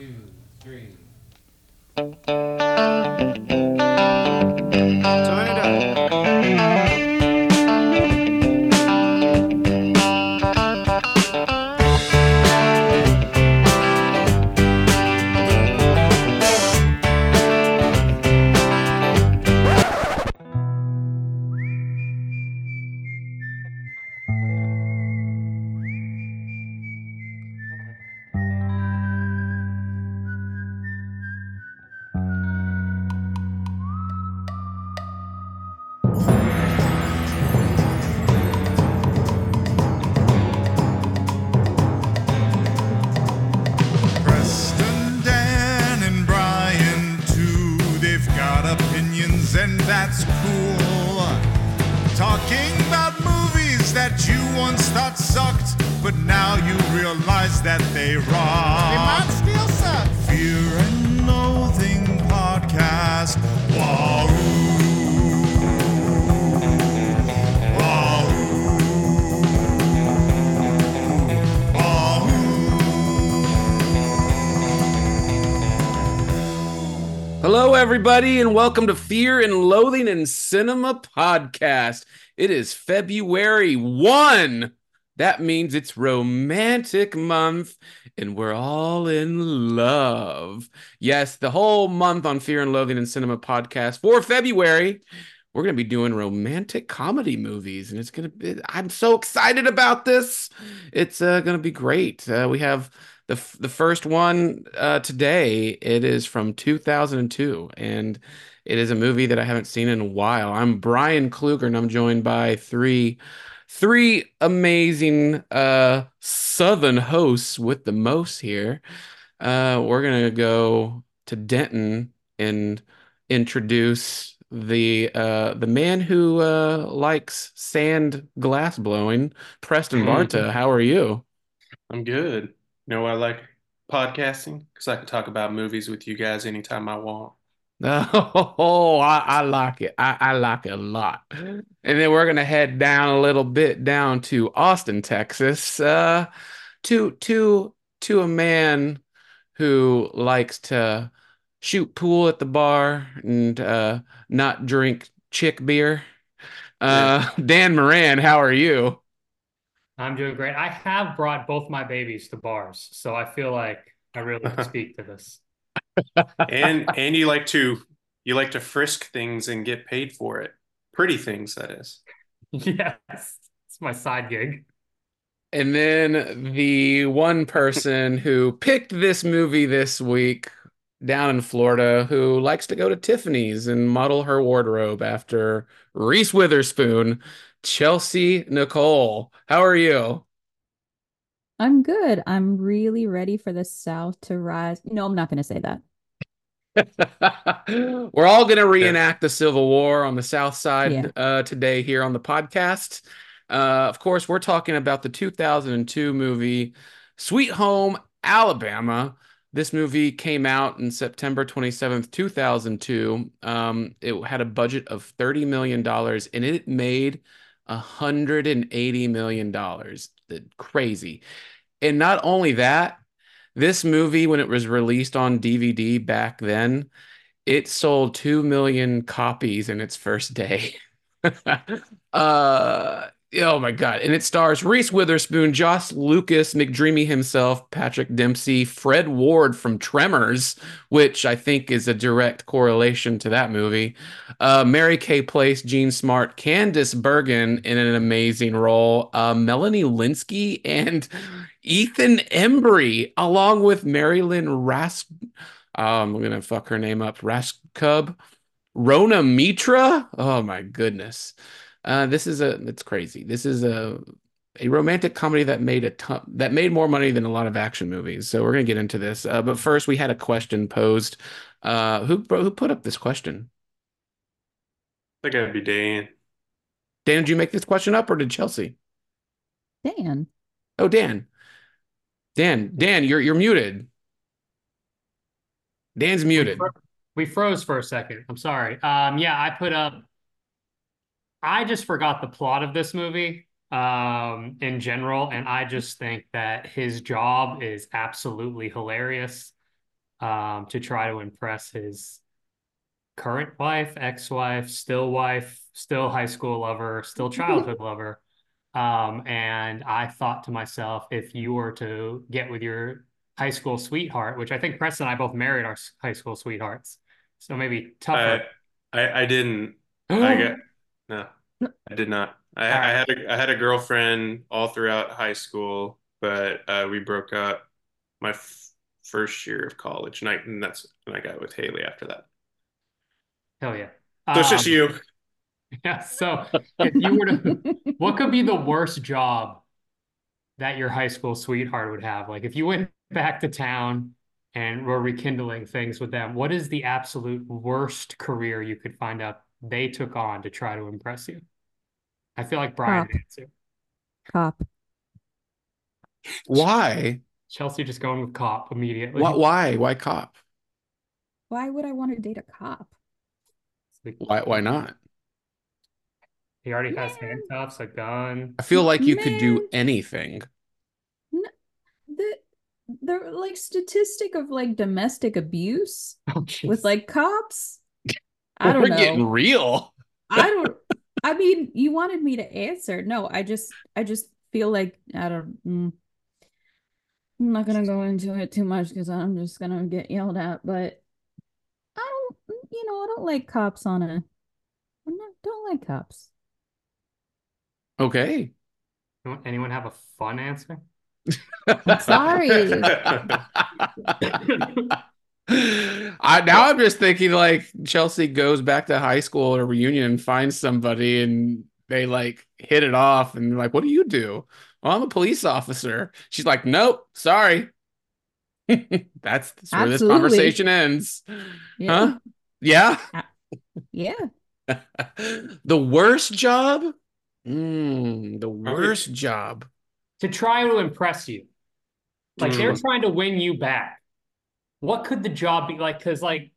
two, three. Everybody, and welcome to Fear and Loathing in Cinema podcast. It is February 1. That means it's romantic month, and we're all in love. Yes, the whole month on Fear and Loathing in Cinema podcast for February, we're going to be doing romantic comedy movies, and it's going to be, I'm so excited about this. It's uh, going to be great. Uh, we have the f- the first one uh, today. It is from 2002, and it is a movie that I haven't seen in a while. I'm Brian Kluger, and I'm joined by three three amazing uh, Southern hosts with the most here. Uh, we're gonna go to Denton and introduce the uh, the man who uh, likes sand glass blowing, Preston Barta. How are you? I'm good. You know, I like podcasting because I can talk about movies with you guys anytime I want. Oh, I, I like it. I, I like it a lot. And then we're gonna head down a little bit down to Austin, Texas, uh, to to to a man who likes to shoot pool at the bar and uh, not drink chick beer. Uh, Dan Moran, how are you? I'm doing great. I have brought both my babies to bars, so I feel like I really can speak to this. And and you like to you like to frisk things and get paid for it. Pretty things, that is. Yes, it's my side gig. And then the one person who picked this movie this week down in Florida who likes to go to Tiffany's and model her wardrobe after Reese Witherspoon, Chelsea Nicole. How are you? I'm good. I'm really ready for the South to rise. No, I'm not going to say that. We're all going to reenact the Civil War on the South Side Yeah. uh, today here on the podcast. Uh, of course, we're talking about the 2002 movie Sweet Home Alabama. This movie came out in September 27th, 2002. Um, it had a budget of $30 million and it made $180 million. Crazy. And not only that, this movie, when it was released on DVD back then, it sold 2 million copies in its first day. uh, oh my God. And it stars Reese Witherspoon, Josh Lucas, McDreamy himself, Patrick Dempsey, Fred Ward from Tremors, which I think is a direct correlation to that movie. Uh, Mary Kay Place, Jean Smart, Candice Bergen in an amazing role, uh, Melanie Lynskey, and Ethan Embry, along with Mary Lynn Ras. Um, I'm gonna fuck her name up. Raskub, Rhona Mitra. Oh my goodness. Uh, this is a. It's crazy. This is a a romantic comedy that made a ton that made more money than a lot of action movies. So we're gonna get into this. Uh, but first, we had a question posed. Uh, who who put up this question? That gotta be Dan. Dan, did you make this question up or did Chelsea? Dan. Oh, Dan. Dan, Dan, you're you're muted. Dan's We, muted. we froze for a second. I'm sorry. Um, yeah, I put up. I just forgot the plot of this movie um, in general, and I just think that his job is absolutely hilarious. um, to try to impress his current wife, ex-wife, still wife, still high school lover, still childhood lover. Um, and I thought to myself, if you were to get with your high school sweetheart, which I think Preston and I both married our high school sweethearts, so maybe tougher. I I didn't. I got no. I did not. I, I had a I had a girlfriend all throughout high school, but uh, we broke up my f first year of college, and I and that's when I got with Haley after that. Hell yeah. So it's just Um, you. Yeah. So if you were to, what could be the worst job that your high school sweetheart would have? Like if you went back to town and were rekindling things with them, what is the absolute worst career you could find out they took on to try to impress you? I feel like Brian Cop. answered. Cop. Why? Chelsea just going with cop immediately. Why? Why? Why cop? Why would I want to date a cop? Why? Why not? He already has Man. handcuffs, a gun. I feel like you could do Man. anything. The the like statistic of like domestic abuse Oh, with like cops. I don't We're know. getting real. I don't. I mean, you wanted me to answer. No, I just, I just feel like I don't. mm. I'm not gonna go into it too much because I'm just gonna get yelled at. But I don't, you know, I don't like cops on a. I not, don't like cops. Okay. Anyone- Anyone have a fun answer? I'm sorry. I now I'm just thinking like Chelsea goes back to high school or reunion and finds somebody and they like hit it off and like, what do you do? Well, I'm a police officer. She's like, nope, sorry. that's, that's where this conversation ends. Yeah, Huh? Yeah. yeah. the worst job? Mm, the worst job. to try to impress you. Like they're Mm. trying to win you back. What could the job be like? Because like,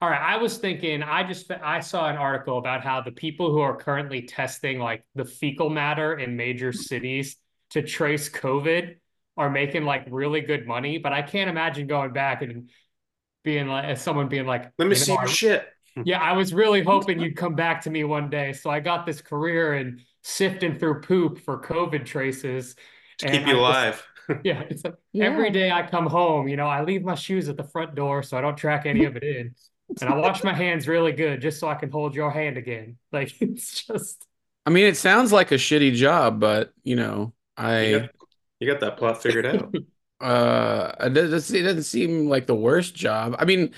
all right, I was thinking. I just I saw an article about how the people who are currently testing like the fecal matter in major cities to trace COVID are making like really good money. But I can't imagine going back and being like, as someone being like, Let me "You see your shit. yeah, I was really hoping you'd come back to me one day. So I got this career in sifting through poop for COVID traces. To keep you I alive. yeah, it's like Yeah. every day I come home, you know, I leave my shoes at the front door so I don't track any of it in. And I wash my hands really good just so I can hold your hand again. Like it's just I mean, it sounds like a shitty job, but you know, I You got, you got that plot figured out. uh it doesn't, it doesn't seem like the worst job. I mean,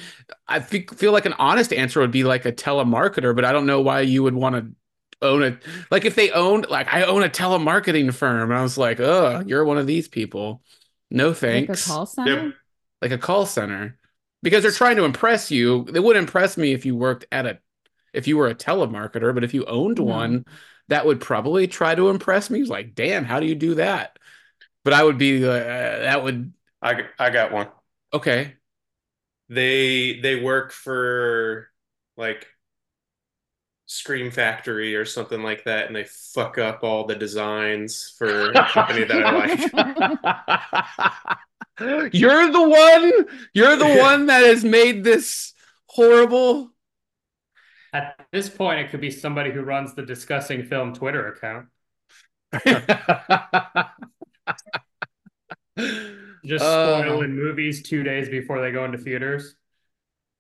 I feel like an honest answer would be like a telemarketer, but I don't know why you would want to own it. Like if they owned, like I own a telemarketing firm, and I was like, oh, you're one of these people. No thanks. Like a thanks. call center. Yep. Like a call center, because they're trying to impress you. They would impress me if you worked at a, if you were a telemarketer, but if you owned No. one, that would probably try to impress me. It's like, damn, how do you do that? But I would be, uh, that would, I I got one. okay. They they work for like Scream Factory or something like that, and they fuck up all the designs for a company that I like. You're the one. You're the one that has made this horrible. at this point it could be somebody who runs the discussing film Twitter account. Just Uh, spoiling movies two days before they go into theaters.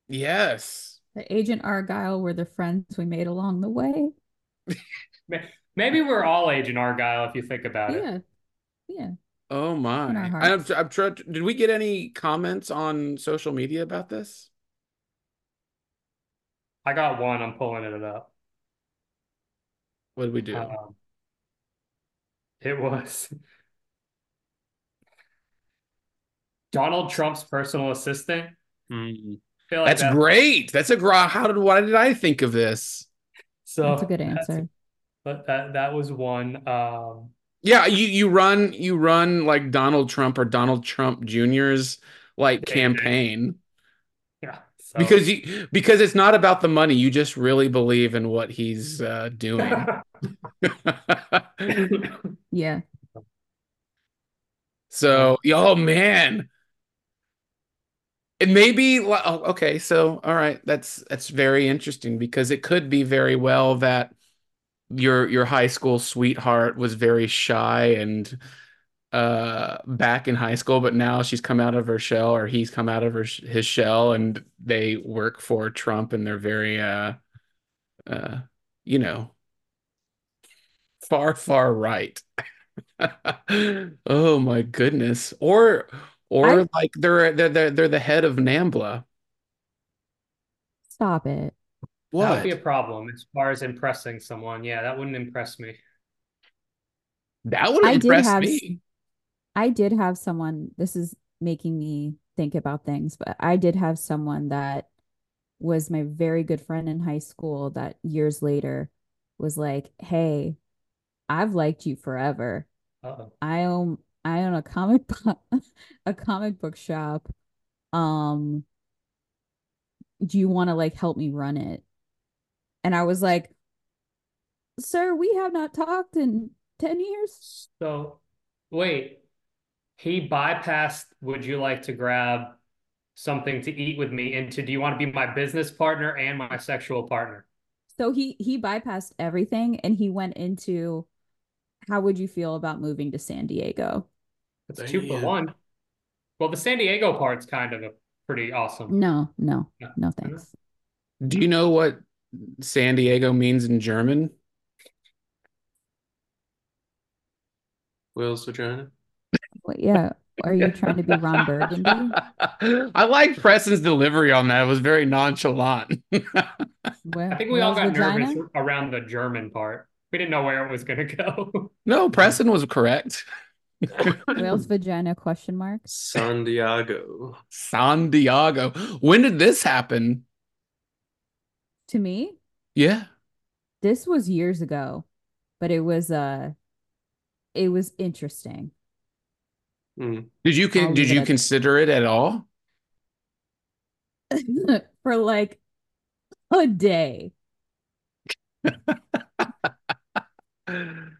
yes. The Agent Argylle were the friends we made along the way. Maybe we're all Agent Argylle if you think about it. Yeah, yeah. Oh my. I'm. I'm trying. Did we get any comments on social media about this? I got one, I'm pulling it up. What did we do? Um, it was Donald Trump's personal assistant. Hmm. I feel like That's great. That's a gra. How did? Why did I think of this? So That's a good answer. But that that was one. Um, Yeah, you you run you run like Donald Trump or Donald Trump Jr.'s like Campaign. campaign yeah. So. because you because it's not about the money. You just really believe in what he's uh, doing. Yeah. so, oh man, And maybe oh, okay, so all right, that's that's very interesting because it could be very well that your your high school sweetheart was very shy and uh back in high school, but now she's come out of her shell or he's come out of her his shell and they work for Trump and they're very uh uh you know far far right. oh my goodness. Or or I- like they're they're they're, they're the head of NAMBLA. Stop it. That would What? be a problem as far as impressing someone. Yeah, that wouldn't impress me. That would I did impress have me. I did have someone, this is making me think about things, but I did have someone that was my very good friend in high school that years later was like, "Hey, I've liked you forever. Uh-oh. I own I own a comic book a comic book shop. Um, do you want to like help me run it?" And I was like, "Sir, we have not talked in 10 years." So, wait, he bypassed, would you like to grab something to eat with me into, do you want to be my business partner and my sexual partner? So he he bypassed everything and he went into how would you feel about moving to San Diego? That's two for one. Well, the San Diego part's kind of a pretty awesome. No, no, Yeah. no thanks. Do you know what San Diego means in German? Will's vagina. What, yeah, are you trying to be Ron Burgundy? I like Preston's delivery on that. It was very nonchalant. Where, I think we all got vagina? nervous around the German part. We didn't know where it was going to go. No, Preston was correct. Whale's vagina question mark. San Diego. San Diego. When did this happen? To me, Yeah. this was years ago, but it was uh it was interesting. Mm. Did you I'll con- did you at- consider it at all? For like a day.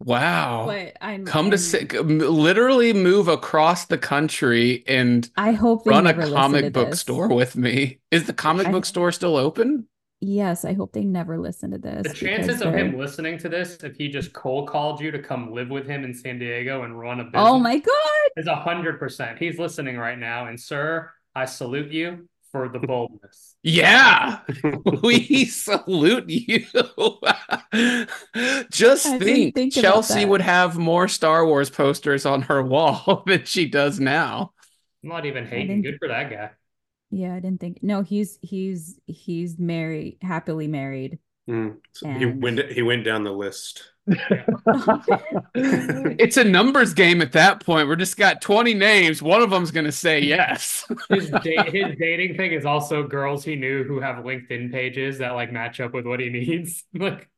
Wow. But I'm Come to I'm- sit, literally move across the country and I hope they run a never listen comic book this. store with me. Is the comic I- book store still open? Yes, I hope they never listen to this. The chances of him listening to this, if he just cold called you to come live with him in San Diego and run a oh business, Oh my god! is a hundred percent. He's listening right now, and sir, I salute you for the boldness. Yeah, we salute you. Just I think, think Chelsea would have more Star Wars posters on her wall than she does now. I'm not even hating. didn't- Good for that guy. Yeah, I didn't think. No, he's he's he's married, happily married. Mm. So he went he went down the list. it's a numbers game at that point. We're just got 20 names. One of them's going to say yes. His da- his dating thing is also girls he knew who have LinkedIn pages that like match up with what he needs. like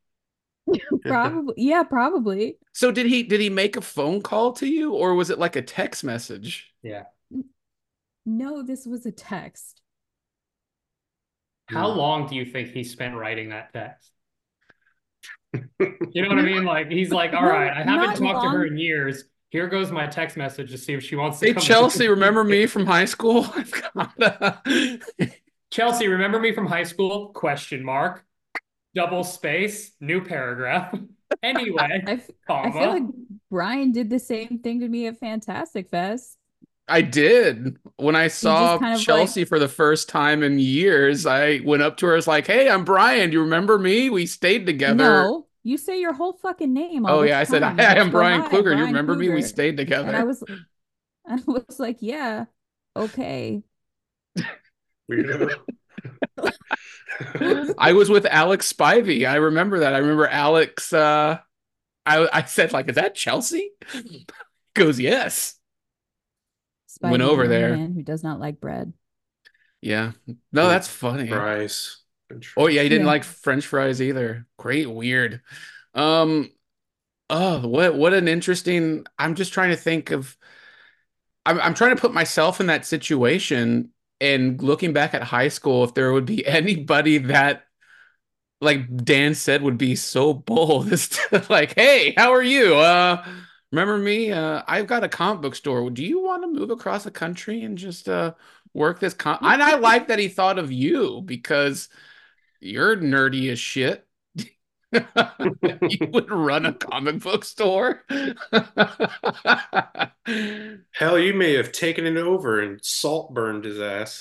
Probably, yeah, probably. So did he did he make a phone call to you or was it like a text message? Yeah. No, this was a text. How long do you think he spent writing that text? You know what I mean? Like he's like, all right, I haven't not talked to her in years. Here goes my text message to see if she wants to Hey come. Chelsea, remember me from high school? I've got a... Chelsea, remember me from high school? Question mark. Double space, new paragraph. Anyway, I, f- comma. I feel like Brian did the same thing to me at Fantastic Fest. I did. When I saw kind of like- Chelsea for the first time in years, I went up to her. I was like, "Hey, I'm Brian. Do you remember me? We stayed together." No, you say your whole fucking name. all Oh the yeah, I said, time. "Hi, I'm go, Brian "Hi, Kluger. You Brian remember me? We stayed together." And I was, I was like, yeah, okay. Weirdo. I was with Alex Spivey. I remember that. I remember Alex. Uh, I I said like, "Is that Chelsea?" He goes, "Yes." Went Spidey, the over there. man who does not like bread. Yeah. No, that's funny. Fries. Oh yeah, he didn't Yeah. like French fries either. Great, weird. Um, oh, what what an interesting. I'm just trying to think of. I'm I'm trying to put myself in that situation and looking back at high school, if there would be anybody that, like Dan said, would be so bold as to like, hey, how are you? Uh, remember me? Uh, I've got a comic book store. Do you want to move across the country and just uh work this com and I like that he thought of you because you're nerdy as shit. you would run a comic book store. Hell, you may have taken it over and salt burned his ass.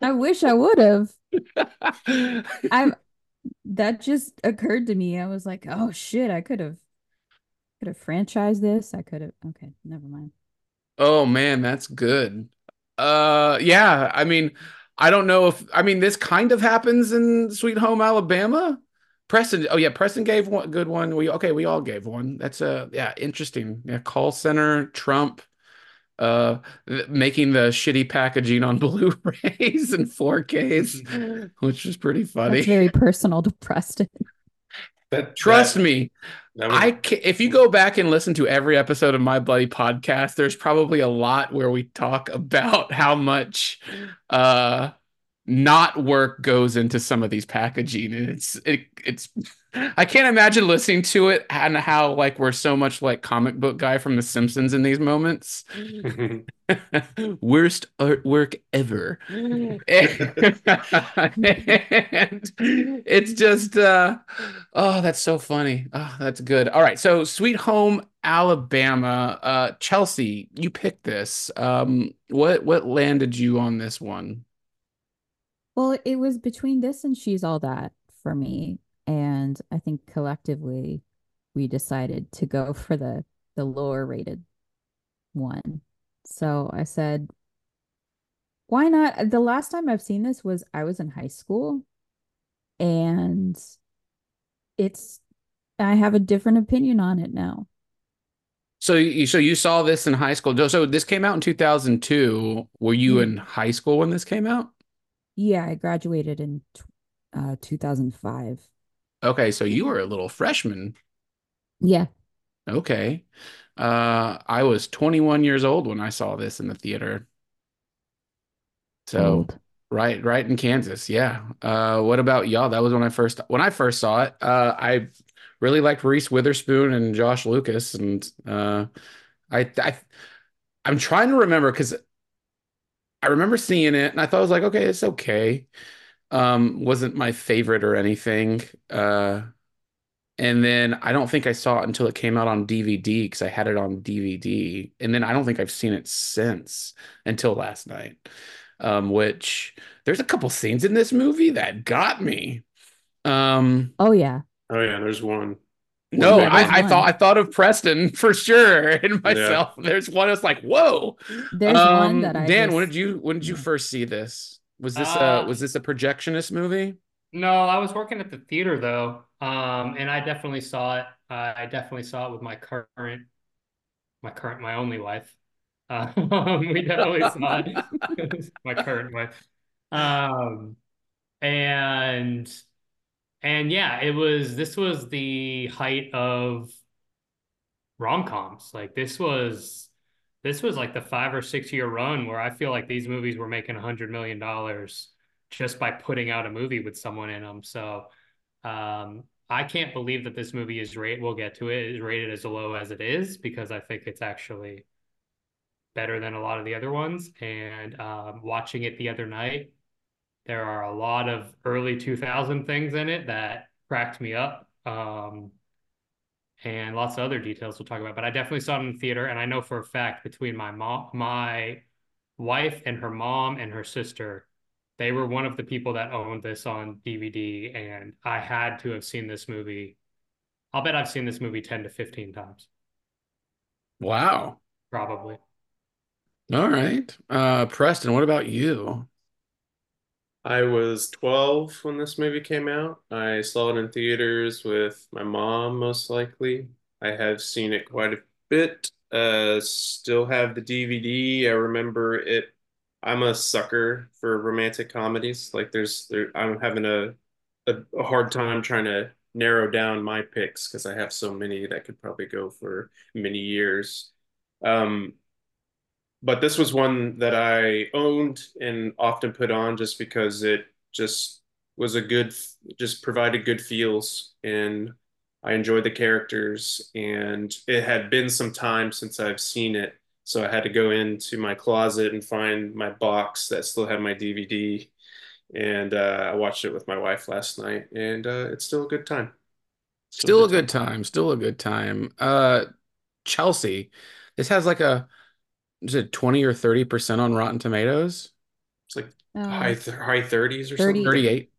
I wish I would have. I that just occurred to me. I was like, oh shit, I could have could have franchised this. I could have okay, never mind. Oh man, that's good. Uh yeah, I mean, I don't know if I mean this kind of happens in Sweet Home Alabama. Preston, oh yeah, Preston gave one good one. We okay, we all gave one. That's a yeah, interesting. Yeah, call center, Trump, uh making the shitty packaging on Blu-rays and 4Ks, which is pretty funny. That's very personal to Preston. That Trust that, me, that was, I ca if you go back and listen to every episode of my bloody podcast, there's probably a lot where we talk about how much uh not work goes into some of these packaging and it's it, it's I can't imagine listening to it and how like we're so much like comic book guy from the Simpsons in these moments. Worst artwork ever. and it's just uh oh that's so funny. Oh, that's good. All right. So Sweet Home Alabama. Uh Chelsea, you picked this. Um what what landed you on this one? Well, it was between this and She's All That for me. And I think collectively we decided to go for the the lower rated one. So I said, why not? The last time I've seen this was I was in high school and it's I have a different opinion on it now. So you so you saw this in high school. So this came out in 2002. Were you Mm. in high school when this came out? Yeah, I graduated in uh 2005. Okay, so you were a little freshman. Yeah. Okay. Uh I was 21 years old when I saw this in the theater. So Old. right right in Kansas. Yeah. Uh what about y'all? That was when I first when I first saw it. Uh I really liked Reese Witherspoon and Josh Lucas and uh I I I'm trying to remember because I remember seeing it and I thought I was like, okay, it's okay. Um, wasn't my favorite or anything. Uh, and then I don't think I saw it until it came out on DVD because I had it on DVD. And then I don't think I've seen it since until last night. Um, which there's a couple scenes in this movie that got me. Um, Oh yeah. oh yeah, there's one. no, there's I, I thought I thought of Preston for sure and myself. There's one that's like, whoa. There's one Um, that I Dan, when did you when did you first see this? Was this Uh, uh was this a projectionist movie? No, I was working at the theater though, um, and I definitely saw it. Uh, I definitely saw it with my current, my current, my only wife. Uh, we definitely saw it. My current wife. Um, and and yeah, it was. This was the height of rom-coms. Like this was, this was like the five or six year run where I feel like these movies were making a hundred million dollars just by putting out a movie with someone in them. So um, I can't believe that this movie is rated. We'll get to it. Is rated as low as it is because I think it's actually better than a lot of the other ones. And um, watching it the other night, there are a lot of early 2000 things in it that cracked me up. Um, and lots of other details we'll talk about. But I definitely saw it in the theater, and I know for a fact between my mom, my wife, and her mom and her sister, they were one of the people that owned this on DVD, and I had to have seen this movie. I'll bet I've seen this movie 10 to 15 times, Wow. probably. All right. Uh Preston, what about you? I was 12 when this movie came out. I saw it in theaters with my mom, most likely. I have seen it quite a bit. Uh, still have the DVD. I remember it. I'm a sucker for romantic comedies. Like there's there I'm having a a, a hard time trying to narrow down my picks because I have so many that could probably go for many years. Um, but this was one that I owned and often put on just because it just was a good, just provided good feels. And I enjoyed the characters, and it had been some time since I've seen it, so I had to go into my closet and find my box that still had my DVD, and uh, I watched it with my wife last night, and uh, it's still a good time. Still a good time. Still a good time. Uh, Chelsea, this has like a is it 20 or 30 percent on Rotten Tomatoes? It's like Uh, high th high 30s or 30. something. 38.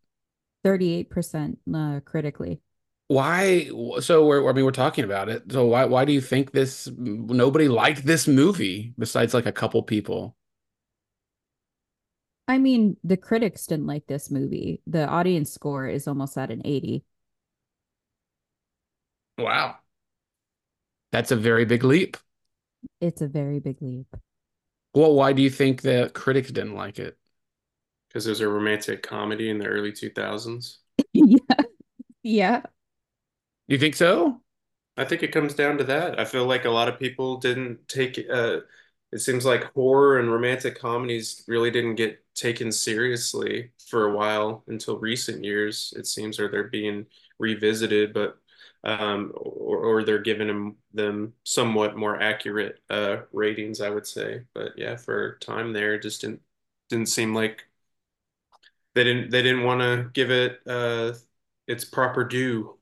38% uh, critically. Why? So we're, I mean, we're talking about it. So why, why do you think this, nobody liked this movie besides like a couple people? I mean, the critics didn't like this movie. The audience score is almost at an 80. Wow. That's a very big leap. It's a very big leap. Well, why do you think the critics didn't like it? Because it was a romantic comedy in the early 2000s. yeah. Yeah. You think so? I think it comes down to that. I feel like a lot of people didn't take uh it seems like horror and romantic comedies really didn't get taken seriously for a while until recent years, it seems, or they're being revisited, but um or, or they're giving them them somewhat more accurate uh ratings, I would say. But yeah, for time there, it just didn't didn't seem like they didn't they didn't want to give it uh its proper due.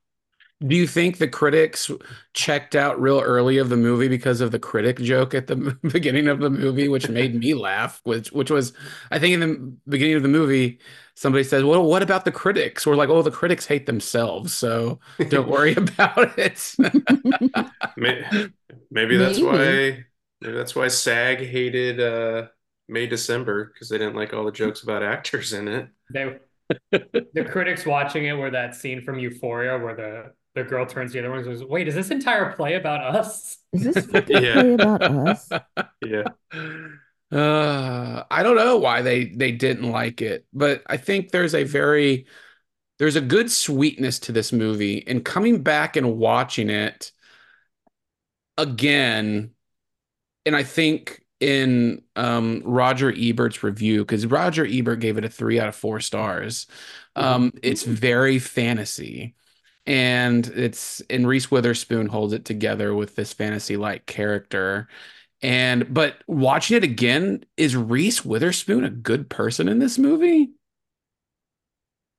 Do you think the critics checked out real early of the movie because of the critic joke at the beginning of the movie, which made me laugh? Which, which was, I think, in the beginning of the movie, somebody says, "Well, what about the critics?" We're like, "Oh, the critics hate themselves, so don't worry about it." Maybe, maybe that's Maybe. why maybe that's why SAG hated uh May December because they didn't like all the jokes about actors in it. They, the critics watching it were that scene from Euphoria where the the girl turns to the other one and goes, "Wait, is this entire play about us?" Is this fucking Yeah. play about us? Yeah. Uh, I don't know why they they didn't like it, but I think there's a very there's a good sweetness to this movie, and coming back and watching it again, and I think in um, Roger Ebert's review, because Roger Ebert gave it a three out of four stars. Um, it's very fantasy, and it's and Reese Witherspoon holds it together with this fantasy-like character. And but watching it again, is Reese Witherspoon a good person in this movie?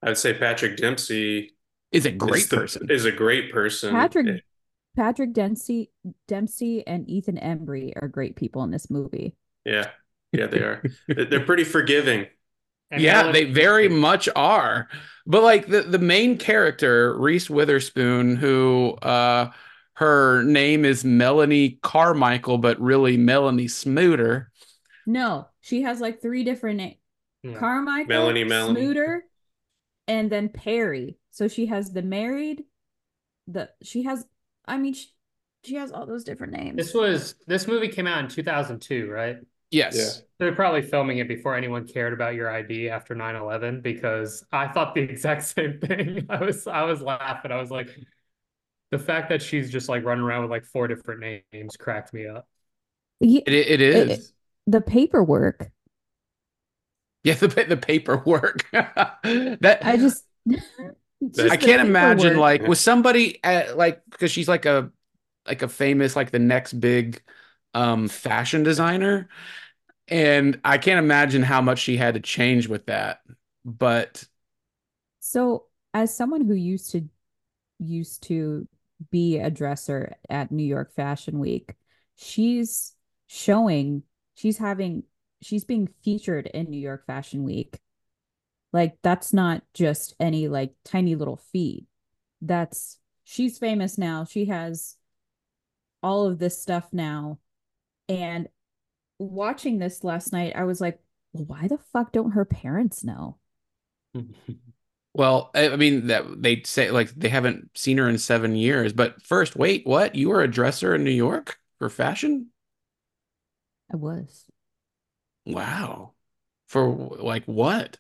I'd say Patrick Dempsey Is a is great the- person. is a great person. Patrick eh. Patrick Dempsey Dempsey and Ethan Embry are great people in this movie. Yeah. Yeah. They're they're pretty forgiving. And yeah, Ellen- they very much are. But like the the main character, Reese Witherspoon, who uh her name is Melanie Carmichael, but really Melanie Smooter. No, she has like three different names. Yeah. Carmichael, Melanie, Melanie. Smooter, and then Perry. So she has the married, the she has. I mean, she, she has all those different names. This was this movie came out in 2002, right? Yes. They're probably filming it before anyone cared about your ID after 9/11 because I thought the exact same thing. I was I was laughing. I was like, the fact that she's just like running around with like four different names cracked me up. Yeah, It, it is. the paperwork. yeah, the the paperwork. that I just. I I can't imagine like with somebody at like because she's like a like a famous like the next big um fashion designer and I can't imagine how much she had to change with that but So, as someone who used to used to be a dresser at New York Fashion Week, she's showing, she's having, she's being featured in New York Fashion Week. Like that's not just any like tiny little feat. That's she's famous now. She has all of this stuff now. And watching this last night, I was like, well, why the fuck don't her parents know? well I mean that they say like they haven't seen her in seven years but first wait what you were a dresser in New York for fashion I was. wow for like what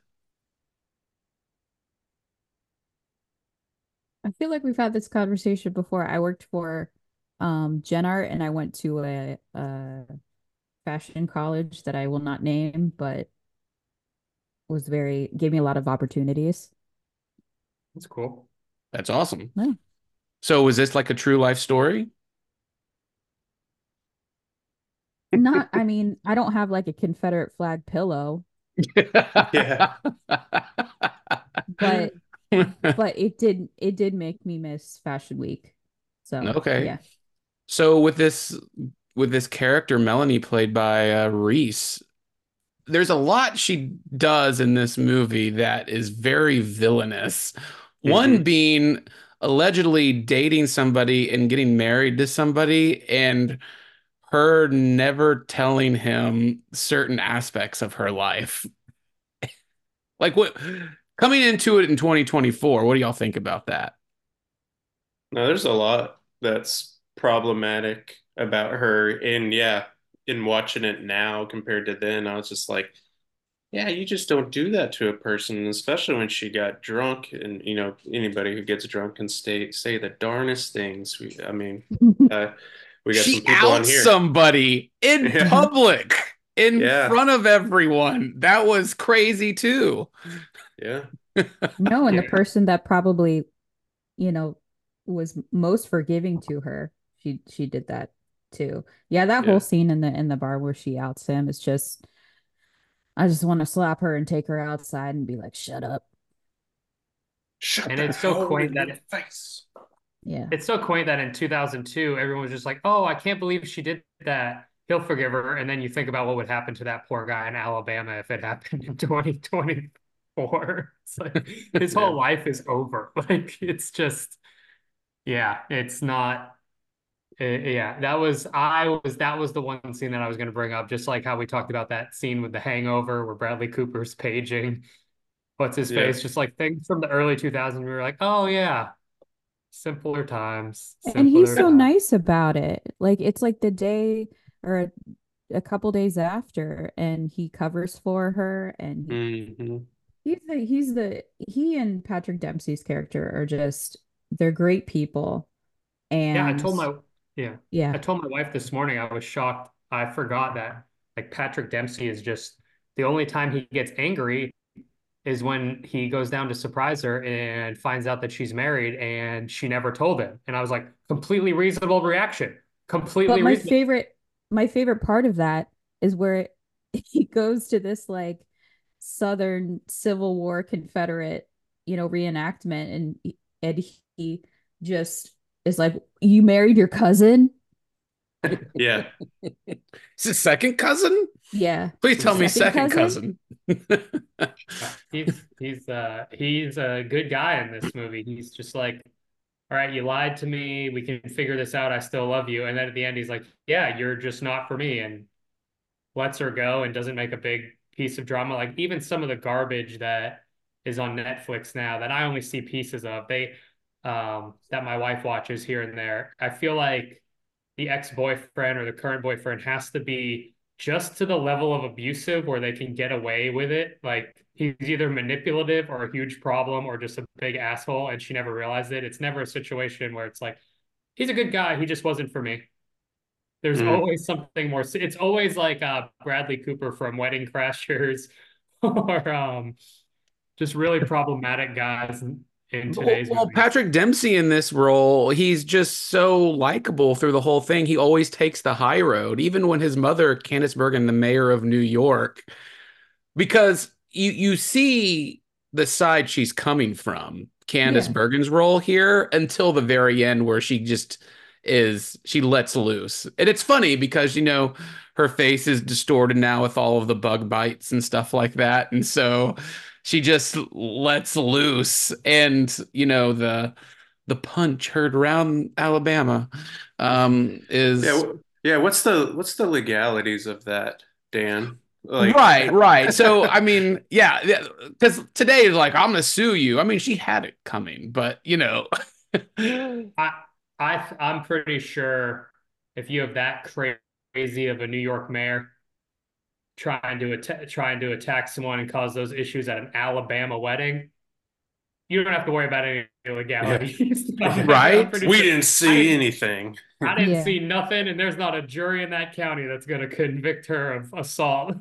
I feel like we've had this conversation before. I worked for um Gen Art and I went to a, a fashion college that I will not name, but was very gave me a lot of opportunities. That's cool. that's awesome Yeah. So was this like a true life story? Not, I mean, I don't have like a Confederate flag pillow, Yeah. but but it did it did make me miss Fashion Week. So Okay. yeah. So with this with this character Melanie played by uh, Reese, there's a lot she does in this movie that is very villainous. One Mhm. being allegedly dating somebody and getting married to somebody and her never telling him certain aspects of her life. Like what coming into it in 2024, what do y'all think about that? No, there's a lot that's problematic about her. And yeah, in watching it now compared to then, I was just like, yeah, you just don't do that to a person, especially when she got drunk. And you know, anybody who gets drunk can stay say the darnest things. We, I mean, uh, we got she some people on here. somebody in Yeah. public in Yeah. front of everyone. That was crazy too. Yeah. No, and the person that probably, you know, was most forgiving to her, she she did that too. Yeah, that Yeah. whole scene in the in the bar where she outs him is just I just want to slap her and take her outside and be like, shut up. Shut And it's so quaint that it- face. Yeah. It's so quaint that in 2002, everyone was just like, "Oh, I can't believe she did that. He'll forgive her." And then you think about what would happen to that poor guy in Alabama if it happened in 2024. It's like his whole Yeah. life is over. Like it's just, yeah, it's not. Uh, yeah, that was I was that was the one scene that I was going to bring up. Just like how we talked about that scene with The Hangover, where Bradley Cooper's paging. What's his Yeah. face? Just like things from the early 2000s. We were like, "Oh yeah." Simpler times. And he's simpler so times. nice about it. Like it's like the day or a, a couple days after, and he covers for her, and he, Mhm. he's the he's the he and Patrick Dempsey's character are just they're great people. And Yeah, I told my yeah, Yeah. I told my wife this morning I was shocked. I forgot that like Patrick Dempsey is just the only time he gets angry is when he goes down to surprise her and finds out that she's married and she never told him. And I was like, completely reasonable reaction. Completely but my reasonable. favorite my favorite part of that is where he goes to this like Southern Civil War Confederate, you know, reenactment, and and he just is like, "You married your cousin." Yeah. It's his second cousin? Yeah, Please tell me Second second cousin. He's he's uh he's a good guy in this movie. He's just like, all right, you lied to me. We can figure this out. I still love you. And then at the end, he's like, yeah, you're just not for me, and lets her go and doesn't make a big piece of drama. Like even some of the garbage that is on Netflix now that I only see pieces of, they um that my wife watches here and there. I feel like the ex-boyfriend or the current boyfriend has to be just to the level of abusive where they can get away with it. Like he's either manipulative or a huge problem or just a big asshole and she never realized it. It's never a situation where it's like, he's a good guy, he just wasn't for me. There's Mm. always something more. It's always like uh, Bradley Cooper from Wedding Crashers or um, just really problematic guys in, in Well, well. Patrick Dempsey in this role, he's just so likable through the whole thing. He always takes the high road, even when his mother, Candice Bergen, the mayor of New York, because you you see the side she's coming from, Candice Yeah. Bergen's role here, until the very end where she just is she lets loose. And it's funny because you know her face is distorted now with all of the bug bites and stuff like that. And so she just lets loose and you know the the punch heard around Alabama um is Yeah. wh- Yeah. What's the what's the legalities of that, Dan? Like, right right so i mean yeah because today is like i'm gonna sue you i mean she had it coming but you know I I I'm pretty sure if you have that crazy of a New York mayor trying to atta- trying to attack someone and cause those issues at an Alabama wedding, you don't have to worry about any illegalities. I'm Right? We sure- didn't see didn't- anything. I didn't Yeah. see nothing, and there's not a jury in that county that's going to convict her of assault.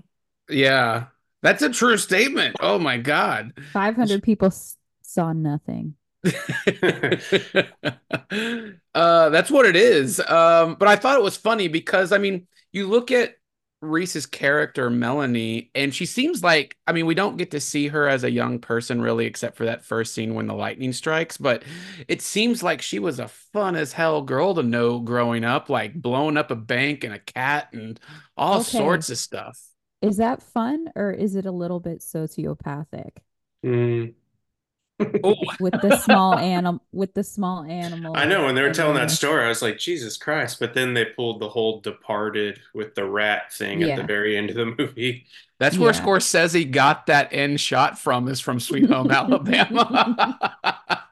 yeah that's a true statement oh my god 500 people s- saw nothing. uh, that's what it is. Um, but I thought it was funny because I mean, you look at Reese's character, Melanie, and she seems like I mean, we don't get to see her as a young person really, except for that first scene when the lightning strikes. But it seems like she was a fun as hell girl to know growing up, like blowing up a bank and a cat and all Okay. sorts of stuff. Is that fun or is it a little bit sociopathic Mm. Oh, with the small animal with the small animal? I know when they were telling that story, I was like, Jesus Christ. But then they pulled the whole departed with the rat thing at the very end of the movie. that's where Yeah. Scorsese got that end shot from, is from Sweet Home Alabama.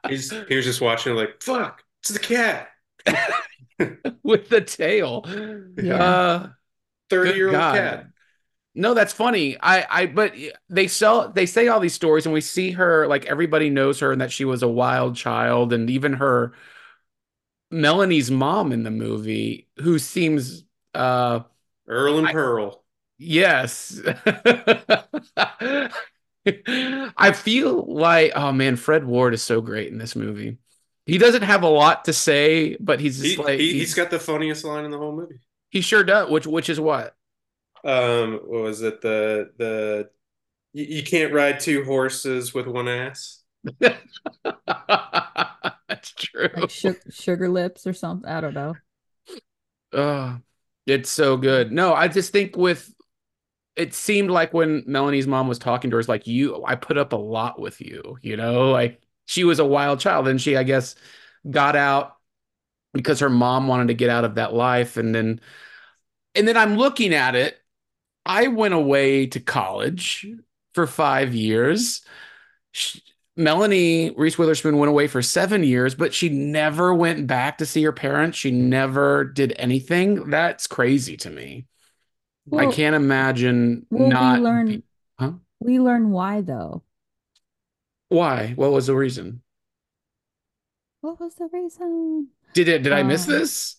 He's he was just watching like, fuck, it's the cat. with the tail. Yeah. Uh, 30 year old cat. No, that's funny. I, I, but they sell, they say all these stories, and we see her like everybody knows her, and that she was a wild child, and even her, Melanie's mom in the movie, who seems, uh, Earl and I- Pearl. yes. I feel like, oh man, Fred Ward is so great in this movie. He doesn't have a lot to say, but he's just He, like he, he's got the funniest line in the whole movie. he sure does. Which which is what? Um, what was it? The the you, you can't ride two horses with one ass. That's true. like su- sugar lips or something. I don't know. Oh, it's so good. No, I just think with it seemed like when Melanie's mom was talking to her, it's like you, I put up a lot with you, you know, like she was a wild child and she, I guess, got out because her mom wanted to get out of that life. And then, and then I'm looking at it. I went away to college for five years. She, Melanie Reese Witherspoon went away for seven years, but she never went back to see her parents. She never did anything. That's crazy to me. I can't imagine Well, not. we learn be- Huh? we learn why though. Why? What was the reason? What was the reason Did it? Did I miss Um, this?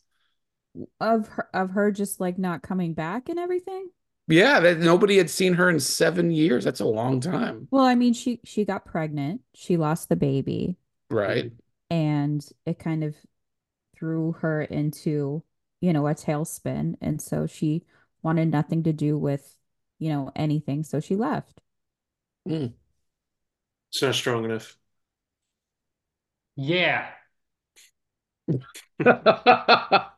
of her of her just like not coming back and everything? Yeah, that nobody had seen her in seven years. That's a long time, Well, I mean, she she got pregnant, she lost the baby, right? and it kind of threw her into, you know, a tailspin, and so she wanted nothing to do with, you know, anything, so she left. Hmm. It's not strong enough. Yeah. I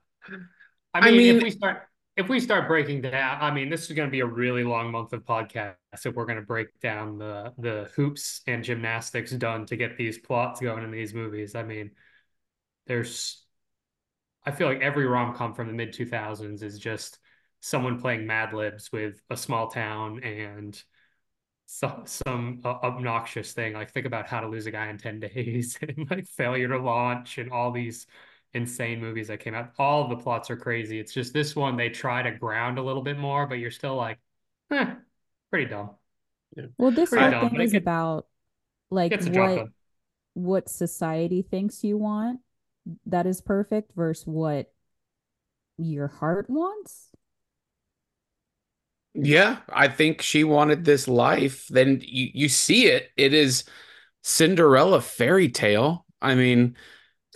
I mean, mean- if we start if we start breaking down, I mean, this is going to be a really long month of podcasts if we're going to break down the the hoops and gymnastics done to get these plots going in these movies. I mean, there's I feel like every rom-com from the mid 2000s is just someone playing Mad Libs with a small town and some some uh, obnoxious thing. Like think about How to Lose a Guy in 10 Days and like Failure to Launch and all these insane movies that came out. All the plots are crazy. It's just this one they try to ground a little bit more, but you're still like, eh, pretty dumb. Well, this Pretty whole dumb, thing is it is about like Gets the job what what society thinks you want that is perfect versus what your heart wants. Yeah, I think she wanted this life. Then you, you see it. It is Cinderella fairy tale. I mean,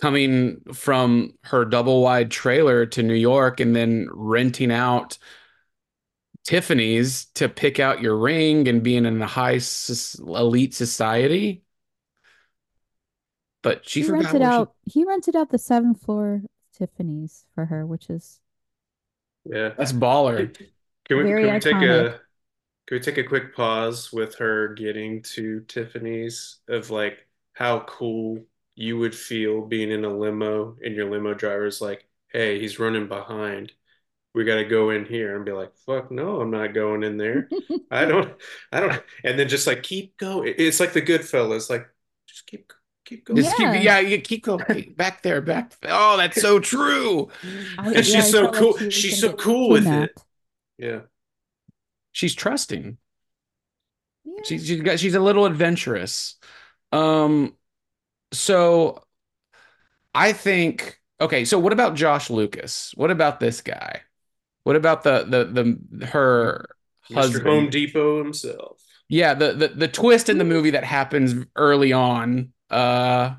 coming from her double wide trailer to New York and then renting out Tiffany's to pick out your ring and being in a high elite society. But she He rented what she- out he rented out the seventh floor Tiffany's for her, which is Yeah. That's baller. Can we, Very can we take a can we take a quick pause with her getting to Tiffany's of like how cool you would feel being in a limo and your limo driver's like, hey, he's running behind. We got to go in here and be like, fuck no, I'm not going in there. I don't, I don't. And then just like keep going. It's like the Goodfellas, like just keep keep going. Just keep, Yeah. yeah, you keep going back there, back. Oh, that's so true. I, And yeah, she's I so felt like cool. she She's so cool with it. Yeah. She's trusting. Yeah. She's she's got she's a little adventurous. Um so I think okay, so what about Josh Lucas? What about this guy? What about the the the her Mr. husband? Home Depot himself. Yeah, the, the the twist in the movie that happens early on. Uh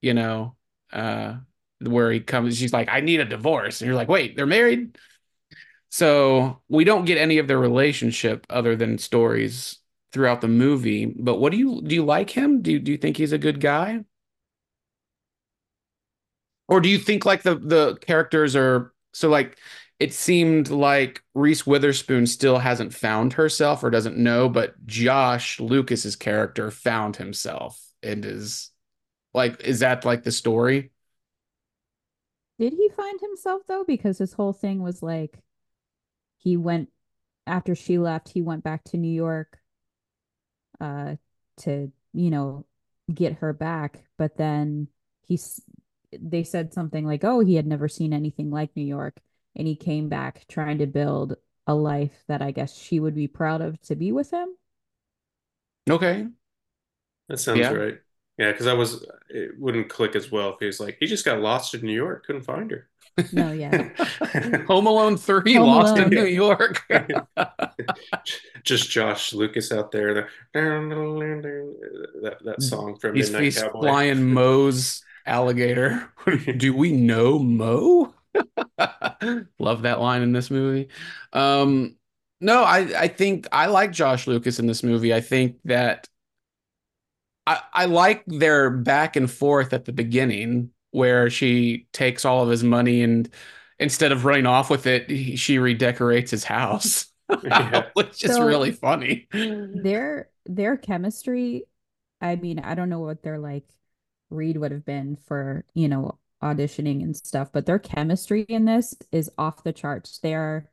you know, uh, where he comes, she's like, I need a divorce. And you're like, wait, they're married? So we don't get any of their relationship other than stories throughout the movie. But what do you do you like him? Do you, do you think he's a good guy? Or do you think like the the characters are so like it seemed like Reese Witherspoon still hasn't found herself or doesn't know, but Josh Lucas's character found himself and is like is that like the story? Did he find himself though? Because his whole thing was like he went after she left, he went back to New York uh to, you know, get her back, but then he's they said something like, "Oh, he had never seen anything like New York." And he came back trying to build a life that I guess she would be proud of to be with him. Okay. That sounds Yeah. right. Yeah, because I was it wouldn't click as well if he was like he just got lost in New York, couldn't find her. No, yeah. Home Alone 3 Home Lost in New York. just Josh Lucas out there. the- That that song from he's Midnight he's Cowboy. flying Moe's alligator. Do we know Mo? Love that line in this movie. Um, no, I I think I like Josh Lucas in this movie. I think that I I like their back and forth at the beginning where she takes all of his money and instead of running off with it, he, she redecorates his house, Yeah. which is So- really funny. their their chemistry i mean i don't know what they're like read would have been for you know auditioning and stuff but their chemistry in this is off the charts they are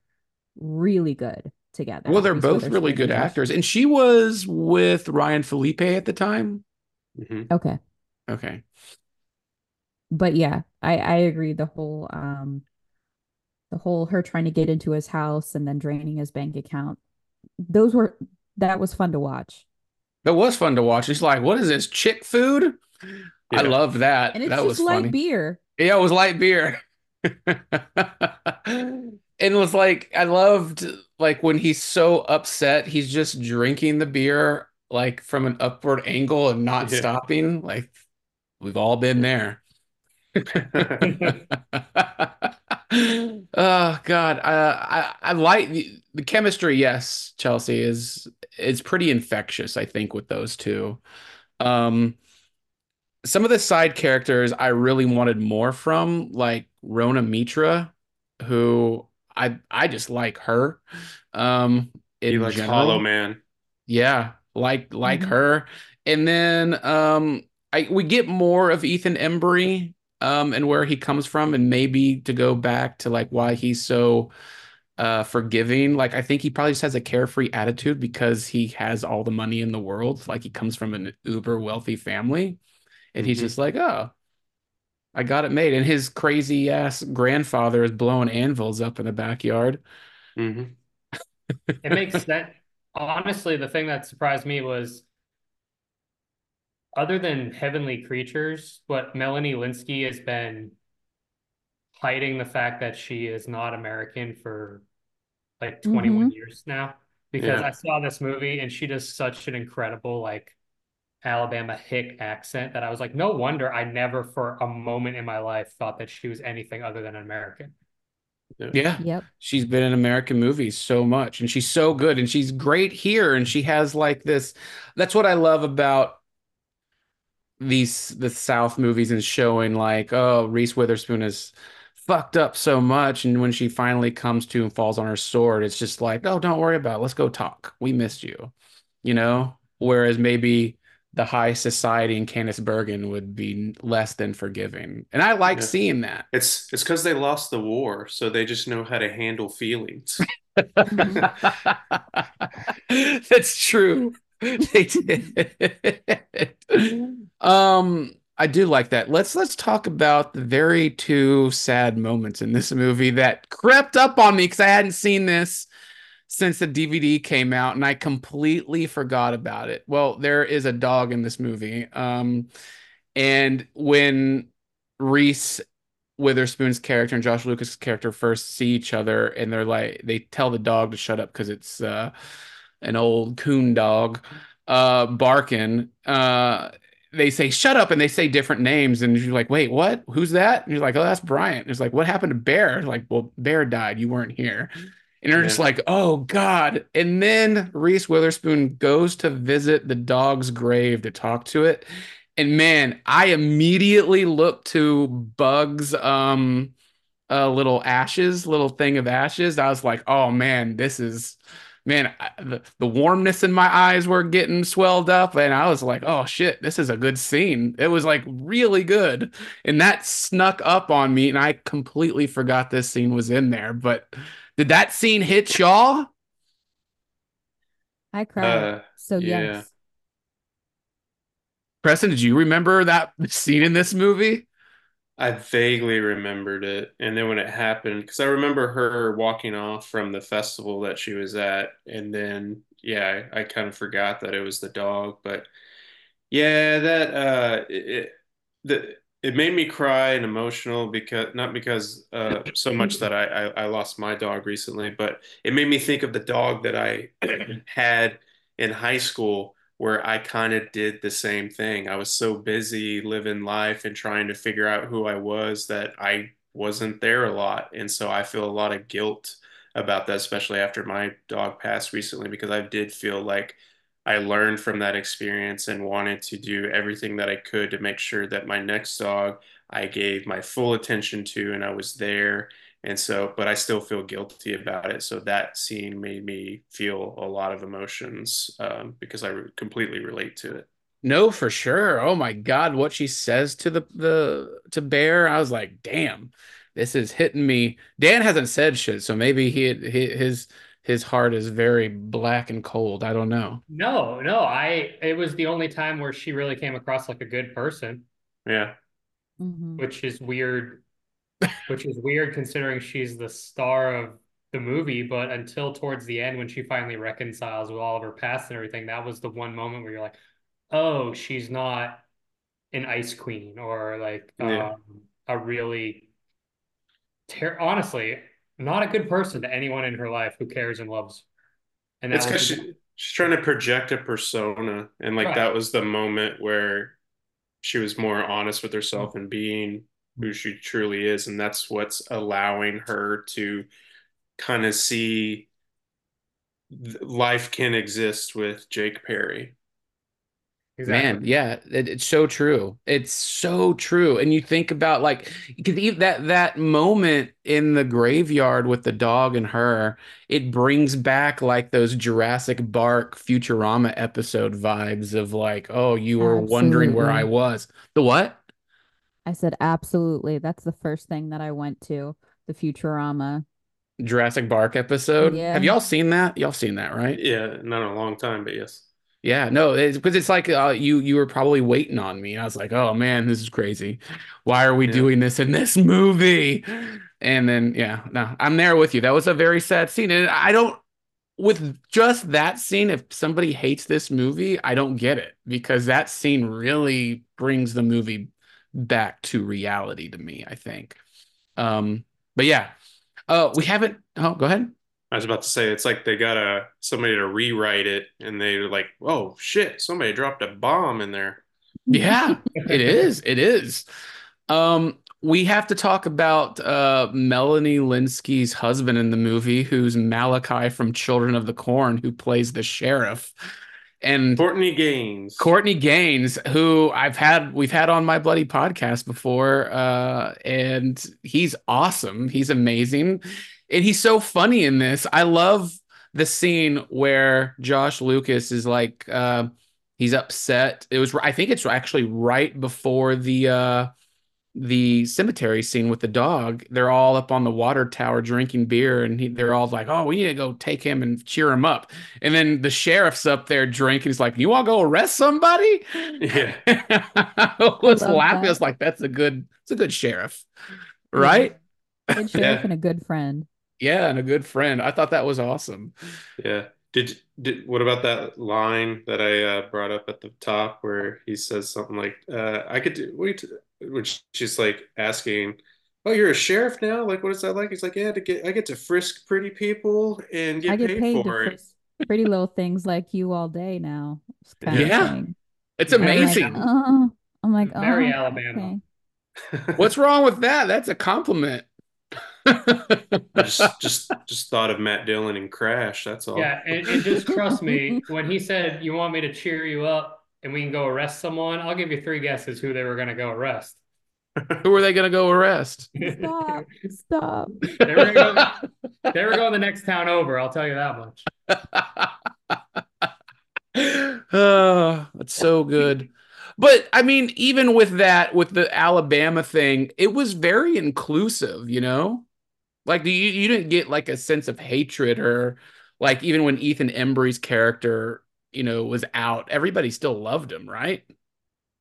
really good together Well, they're Reese both really good actors. And she was with Ryan Phillippe at the time. Mhm. okay Okay. but yeah i i agree the whole um the whole her trying to get into his house and then draining his bank account those were that was fun to watch That was fun to watch. It's like, what is this? Chick food? I love that. and it's that just was light funny. beer Yeah, it was light beer. and it was like I loved like when he's so upset, he's just drinking the beer like from an upward angle and not Yeah. stopping. Like we've all been there. oh God, uh, I I like the, the chemistry. Yes, Chelsea is is pretty infectious. I think with those two. Um, some of the side characters I really wanted more from, like Rhona Mitra, who I I just like her. Um, in He likes general. Hollow Man. Yeah, like like Mhm. her. And then um I we get more of Ethan Embry um and where he comes from and maybe to go back to like why he's so uh forgiving. Like I think he probably just has a carefree attitude because he has all the money in the world. Like he comes from an uber wealthy family and he's Mhm. just like, "Oh, I got it made." And his crazy ass grandfather is blowing anvils up in the backyard. hmm It makes sense. Honestly, the thing that surprised me was other than Heavenly Creatures, what Melanie Lynskey has been hiding the fact that she is not American for like 21 years now. Because Yeah. I saw this movie and she does such an incredible like Alabama hick accent that I was like, no wonder I never for a moment in my life thought that she was anything other than an American. Yeah. yep. She's been in American movies so much and she's so good and she's great here and she has like this that's what I love about these the South movies and showing like oh Reese Witherspoon is fucked up so much and when she finally comes to and falls on her sword it's just like oh don't worry about it. Let's go talk. We missed you. You know? Whereas maybe the high society in Candice Bergen would be less than forgiving and I like Yeah. seeing that It's it's because they lost the war, so they just know how to handle feelings. That's true. They did. Um, I do like that. Let's let's talk about the very two sad moments in this movie that crept up on me because I hadn't seen this since the DVD came out and I completely forgot about it. Well, there is a dog in this movie. Um, and when Reese Witherspoon's character and Josh Lucas' character first see each other and they're like they tell the dog to shut up because it's uh an old coon dog uh barking uh they say shut up and they say different names and you're like wait what? Who's that? And you're like oh that's Bryant. And it's like what happened to Bear? Like well Bear died. You weren't here and you're yeah. just like oh god and then Reese Witherspoon goes to visit the dog's grave to talk to it and man I immediately look to Bugs um a little ashes little thing of ashes I was like oh man this is man, the, the warmness in my eyes were getting swelled up. And I was like, oh shit, this is a good scene. It was like really good. And that snuck up on me. And I completely forgot this scene was in there. But did that scene hit y'all? I cried. Uh, so yeah. yes. Preston, did you remember that scene in this movie? I vaguely remembered it. And then when it happened, because I remember her walking off from the festival that she was at. And then, yeah, I, I kind of forgot that it was the dog. But yeah, that, uh, it, the, it made me cry and emotional because not because uh, so much that I, I, I lost my dog recently, but it made me think of the dog that I had in high school where I kind of did the same thing. I was so busy living life and trying to figure out who I was that I wasn't there a lot. And so I feel a lot of guilt about that, especially after my dog passed recently, because I did feel like I learned from that experience and wanted to do everything that I could to make sure that my next dog I gave my full attention to and I was there. And so but i still feel guilty about it. So that scene made me feel a lot of emotions um, because i re- completely relate to it. No for sure. Oh my god what she says to the the to bear i was like damn this is hitting me. Dan hasn't said shit so maybe he, he his his heart is very black and cold i don't know no no i it was the only time where she really came across like a good person yeah mm-hmm. which is weird which is weird considering she's the star of the movie. But until towards the end, when she finally reconciles with all of her past and everything, that was the one moment where you're like, oh, she's not an ice queen or like yeah. um, a really ter- honestly not a good person to anyone in her life who cares and loves. And that's because she, she's trying to project a persona, and like right. that was the moment where she was more honest with herself mm-hmm. and being who she truly is and that's what's allowing her to kind of see life can exist with Jake Perry. Exactly. Man, yeah, it, it's so true. It's so true. And you think about like because even that that moment in the graveyard with the dog and her, it brings back like those Jurassic Bark Futurama episode vibes of like, oh, you were Absolutely. wondering where I was. The what? I said absolutely. That's the first thing that I went to. The Futurama. Jurassic Bark episode. Yeah. Have y'all seen that? Y'all seen that, right? Yeah, not in a long time, but yes. Yeah, no, it's because it's like uh, you you were probably waiting on me. I was like, oh man, this is crazy. Why are we yeah. doing this in this movie? And then yeah, no, I'm there with you. That was a very sad scene, and I don't with just that scene. If somebody hates this movie, I don't get it because that scene really brings the movie back to reality to me, I think. Um, but yeah, uh, we haven't. Oh, go ahead. I was about to say it's like they got a somebody to rewrite it, and they're like, "Oh shit, somebody dropped a bomb in there." Yeah, it is. It is. Um, we have to talk about uh, Melanie Lynskey's husband in the movie, who's Malachi from Children of the Corn, who plays the sheriff and Courtney Gains. Courtney Gains, who I've had we've had on my bloody podcast before, uh, and he's awesome. He's amazing, and he's so funny in this. I love the scene where Josh Lucas is like uh, he's upset. It was I think it's actually right before the uh, the cemetery scene with the dog, they're all up on the water tower drinking beer, and he, they're all like, "Oh, we need to go take him and cheer him up." And then the sheriff's up there drinking. He's like, "You want to go arrest somebody?" Yeah, I was I laughing. That. I was like, "That's a good, it's a good sheriff, right?" Good sheriff yeah. and a good friend. Yeah, and a good friend. I thought that was awesome. Yeah. Did did what about that line that I uh, brought up at the top where he says something like, uh, "I could do what?" Which she's like asking, "Oh, you're a sheriff now? Like, what is that like?" He's like, "Yeah, to get I get to frisk pretty people and get, I get paid, paid for it." pretty little things like you all day now. yeah. It's I'm uh-huh. I'm like, amazing. oh, I'm like, oh, Very uh-huh, Alabama. okay. What's wrong with that? That's a compliment. I just just just thought of Matt Dillon and Crash. That's all. Yeah, and, and just trust me, when he said you want me to cheer you up and we can go arrest someone, I'll give you three guesses who they were gonna go arrest. Who are they going to go arrest? Stop. Stop. they were gonna go, they were going the next town over, I'll tell you that much. oh, that's so good. But I mean, even with that, with the Alabama thing, it was very inclusive, you know? Like you, you didn't get like a sense of hatred or like even when Ethan Embry's character, you know, was out, everybody still loved him, right?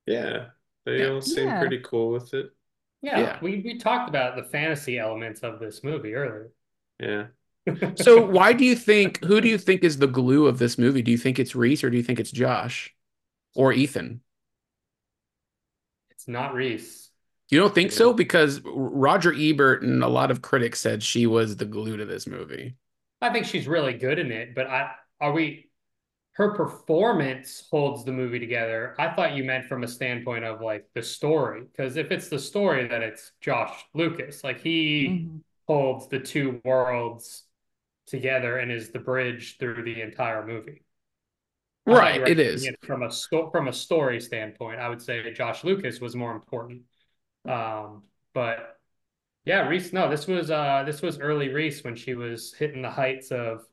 Yeah, they Yeah. all seem Yeah. pretty cool with it. Yeah, Yeah. we we talked about the fantasy elements of this movie earlier. Yeah. So why do you think who do you think is the glue of this movie? Do you think it's Reese or do you think it's Josh or Ethan? it's not Reese. You don't think so? Because Roger Ebert and a lot of critics said she was the glue to this movie. I think she's really good in it, but I are we her performance holds the movie together. I thought you meant from a standpoint of like the story, because if it's the story, then it's Josh Lucas. Like he Mhm. holds the two worlds together and is the bridge through the entire movie. I Right, it is it. From a sto- from a story standpoint, I would say Josh Lucas was more important. Um, but yeah, Reese. No, this was uh this was early Reese when she was hitting the heights of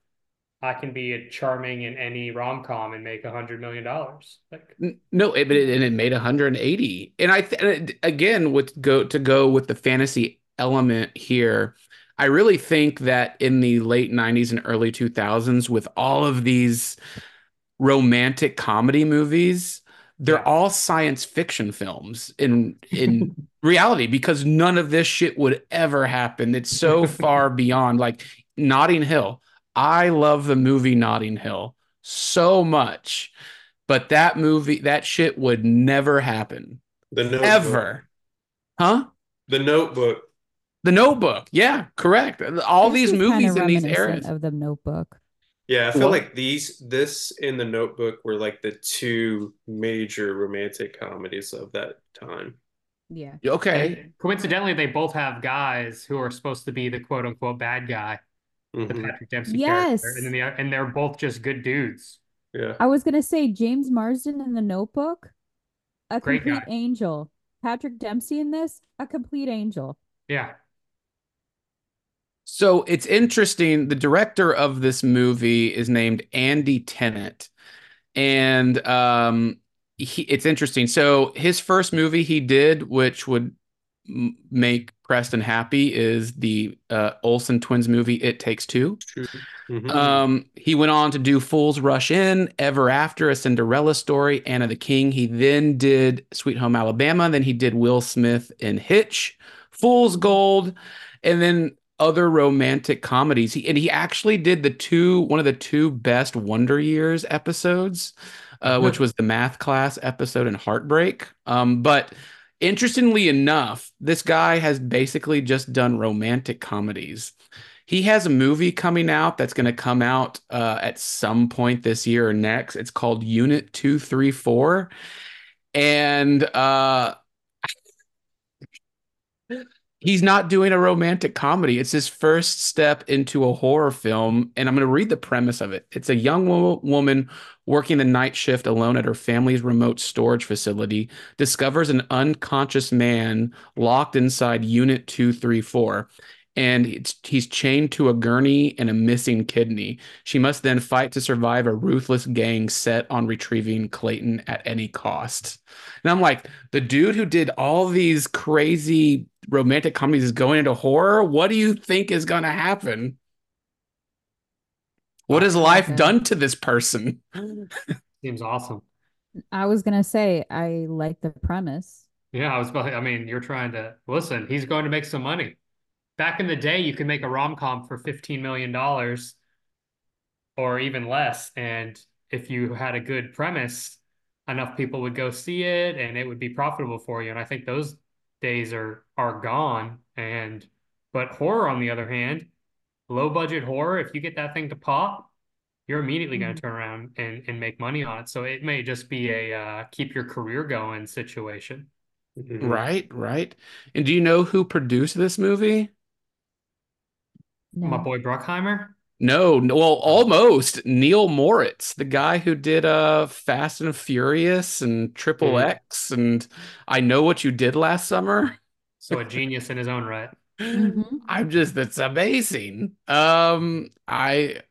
I can be a charming in any rom com and make a hundred million dollars. Like No, it, but it, and it made 180. And I th again with go to go with the fantasy element here. I really think that in the late 90s and early 2000s with all of these romantic comedy movies, they're all science fiction films in in reality because none of this shit would ever happen. It's so far beyond like Notting Hill. I love the movie Notting Hill so much, but that movie, that shit would never happen The notebook. ever. Huh? The notebook. The Notebook. Yeah, correct. All This these movies kinda in these eras. of the Notebook. Yeah, I feel What? like these this in the notebook were like the two major romantic comedies of that time. Yeah. Okay. and coincidentally, they both have guys who are supposed to be the quote unquote bad guy, the Mhm. Patrick Dempsey Yes. character, and then the, and they're both just good dudes. Yeah. I was gonna say James Marsden in the Notebook, a Great complete guy. angel. Patrick Dempsey in this, a complete angel. Yeah, So it's interesting. The director of this movie is named Andy Tennant. And um, he, it's interesting. So his first movie he did, which would m- make Preston happy, is the uh, Olsen twins movie It Takes Two. True. Mhm. Um, he went on to do Fools Rush In, Ever After, A Cinderella Story, Anna the King. He then did Sweet Home Alabama. Then he did Will Smith in Hitch, Fool's Gold, and then other romantic comedies. He and he actually did the two one of the two best Wonder Years episodes, uh, which was the math class episode and Heartbreak. Um, but interestingly enough, this guy has basically just done romantic comedies. He has a movie coming out that's going to come out uh, at some point this year or next. It's called Unit 234. And uh, he's not doing a romantic comedy. It's his first step into a horror film. And I'm going to read the premise of it. It's a young wo- woman working the night shift alone at her family's remote storage facility discovers an unconscious man locked inside Unit 234 and he's chained to a gurney and a missing kidney. She must then fight to survive a ruthless gang set on retrieving Clayton at any cost. And I'm like, the dude who did all these crazy romantic comedies is going into horror. What do you think is going to happen? What has life Okay. done to this person? seems awesome. I was gonna say I like the premise. Yeah, I was about. I mean, you're trying to listen. He's going to make some money. Back in the day, you could make a rom com for fifteen million dollars, or even less. And if you had a good premise, enough people would go see it, and it would be profitable for you. And I think those days are are gone. And but horror, on the other hand, low budget horror. If you get that thing to pop, you're immediately going to turn around and, and make money on it. So it may just be a uh, keep your career going situation. Mhm. Right, right. And do you know who produced this movie? My boy Bruckheimer. No, no, well, almost Neal Moritz, the guy who did uh Fast and Furious and Triple Mhm. X and I Know What You Did Last Summer. So a genius in his own right. Mhm. I'm just that's amazing. Um I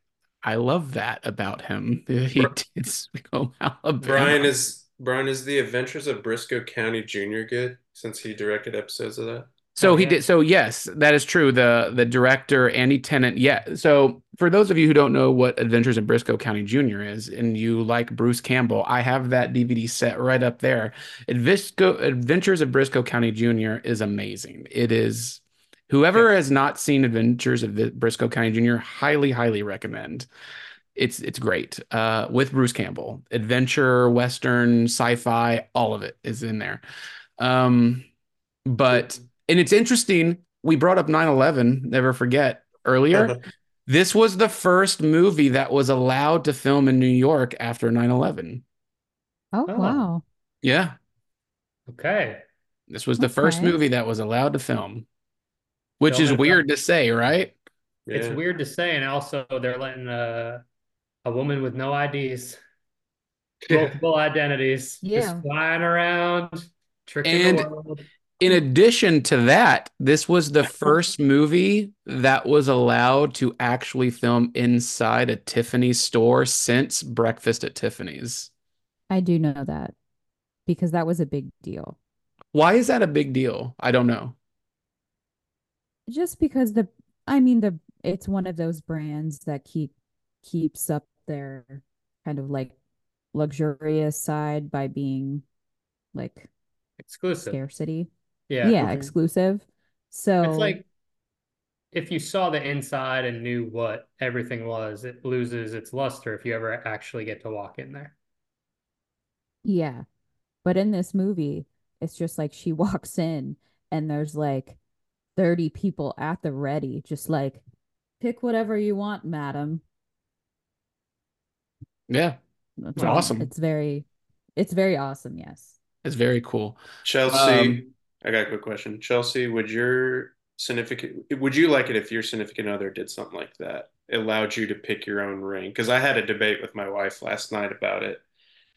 I love that about him. He Bri- did Sweet Home Alabama. Brian is Brian is the Adventures of Briscoe County Jr. good since he directed episodes of that. So Oh, he yeah. did. So yes, that is true. The the director Andy Tennant. Yeah. So for those of you who don't know what Adventures in Briscoe County Jr. is, and you like Bruce Campbell, I have that DVD set right up there. Advisco, Adventures of Briscoe County Jr. is amazing. It is. Whoever has not seen Adventures of Briscoe County Jr. highly, highly recommend. It's it's great. Uh, with Bruce Campbell, adventure, western, sci-fi, all of it is in there. Um, but and it's interesting. We brought up 9/11, never forget, earlier. Uh-huh. This was the first movie that was allowed to film in New York after 9/11. Oh, Oh. wow. Yeah, Okay. this was the first movie that was allowed to film, which Film is it up. weird to say, right? It's weird to say, and also they're letting a a woman with no IDs, multiple identities, Yeah. just flying around, tricking And- the world. In addition to that, this was the first movie that was allowed to actually film inside a Tiffany's store since Breakfast at Tiffany's. I do know that because that was a big deal. Why is that a big deal? I don't know. Just because the, I mean, the, it's one of those brands that keep, keeps up their kind of like luxurious side by being like Exclusive. scarcity. Yeah. Yeah, Mhm. exclusive. So It's like if you saw the inside and knew what everything was, it loses its luster if you ever actually get to walk in there. Yeah. But in this movie, it's just like she walks in and there's like 30 people at the ready, just like, pick whatever you want, madam. Yeah, It's awesome. It's very, it's very awesome. Yes. it's very cool. Chelsea, Um, I got a quick question. Chelsea, would your significant would you like it if your significant other did something like that? It allowed you to pick your own ring? Because I had a debate with my wife last night about it.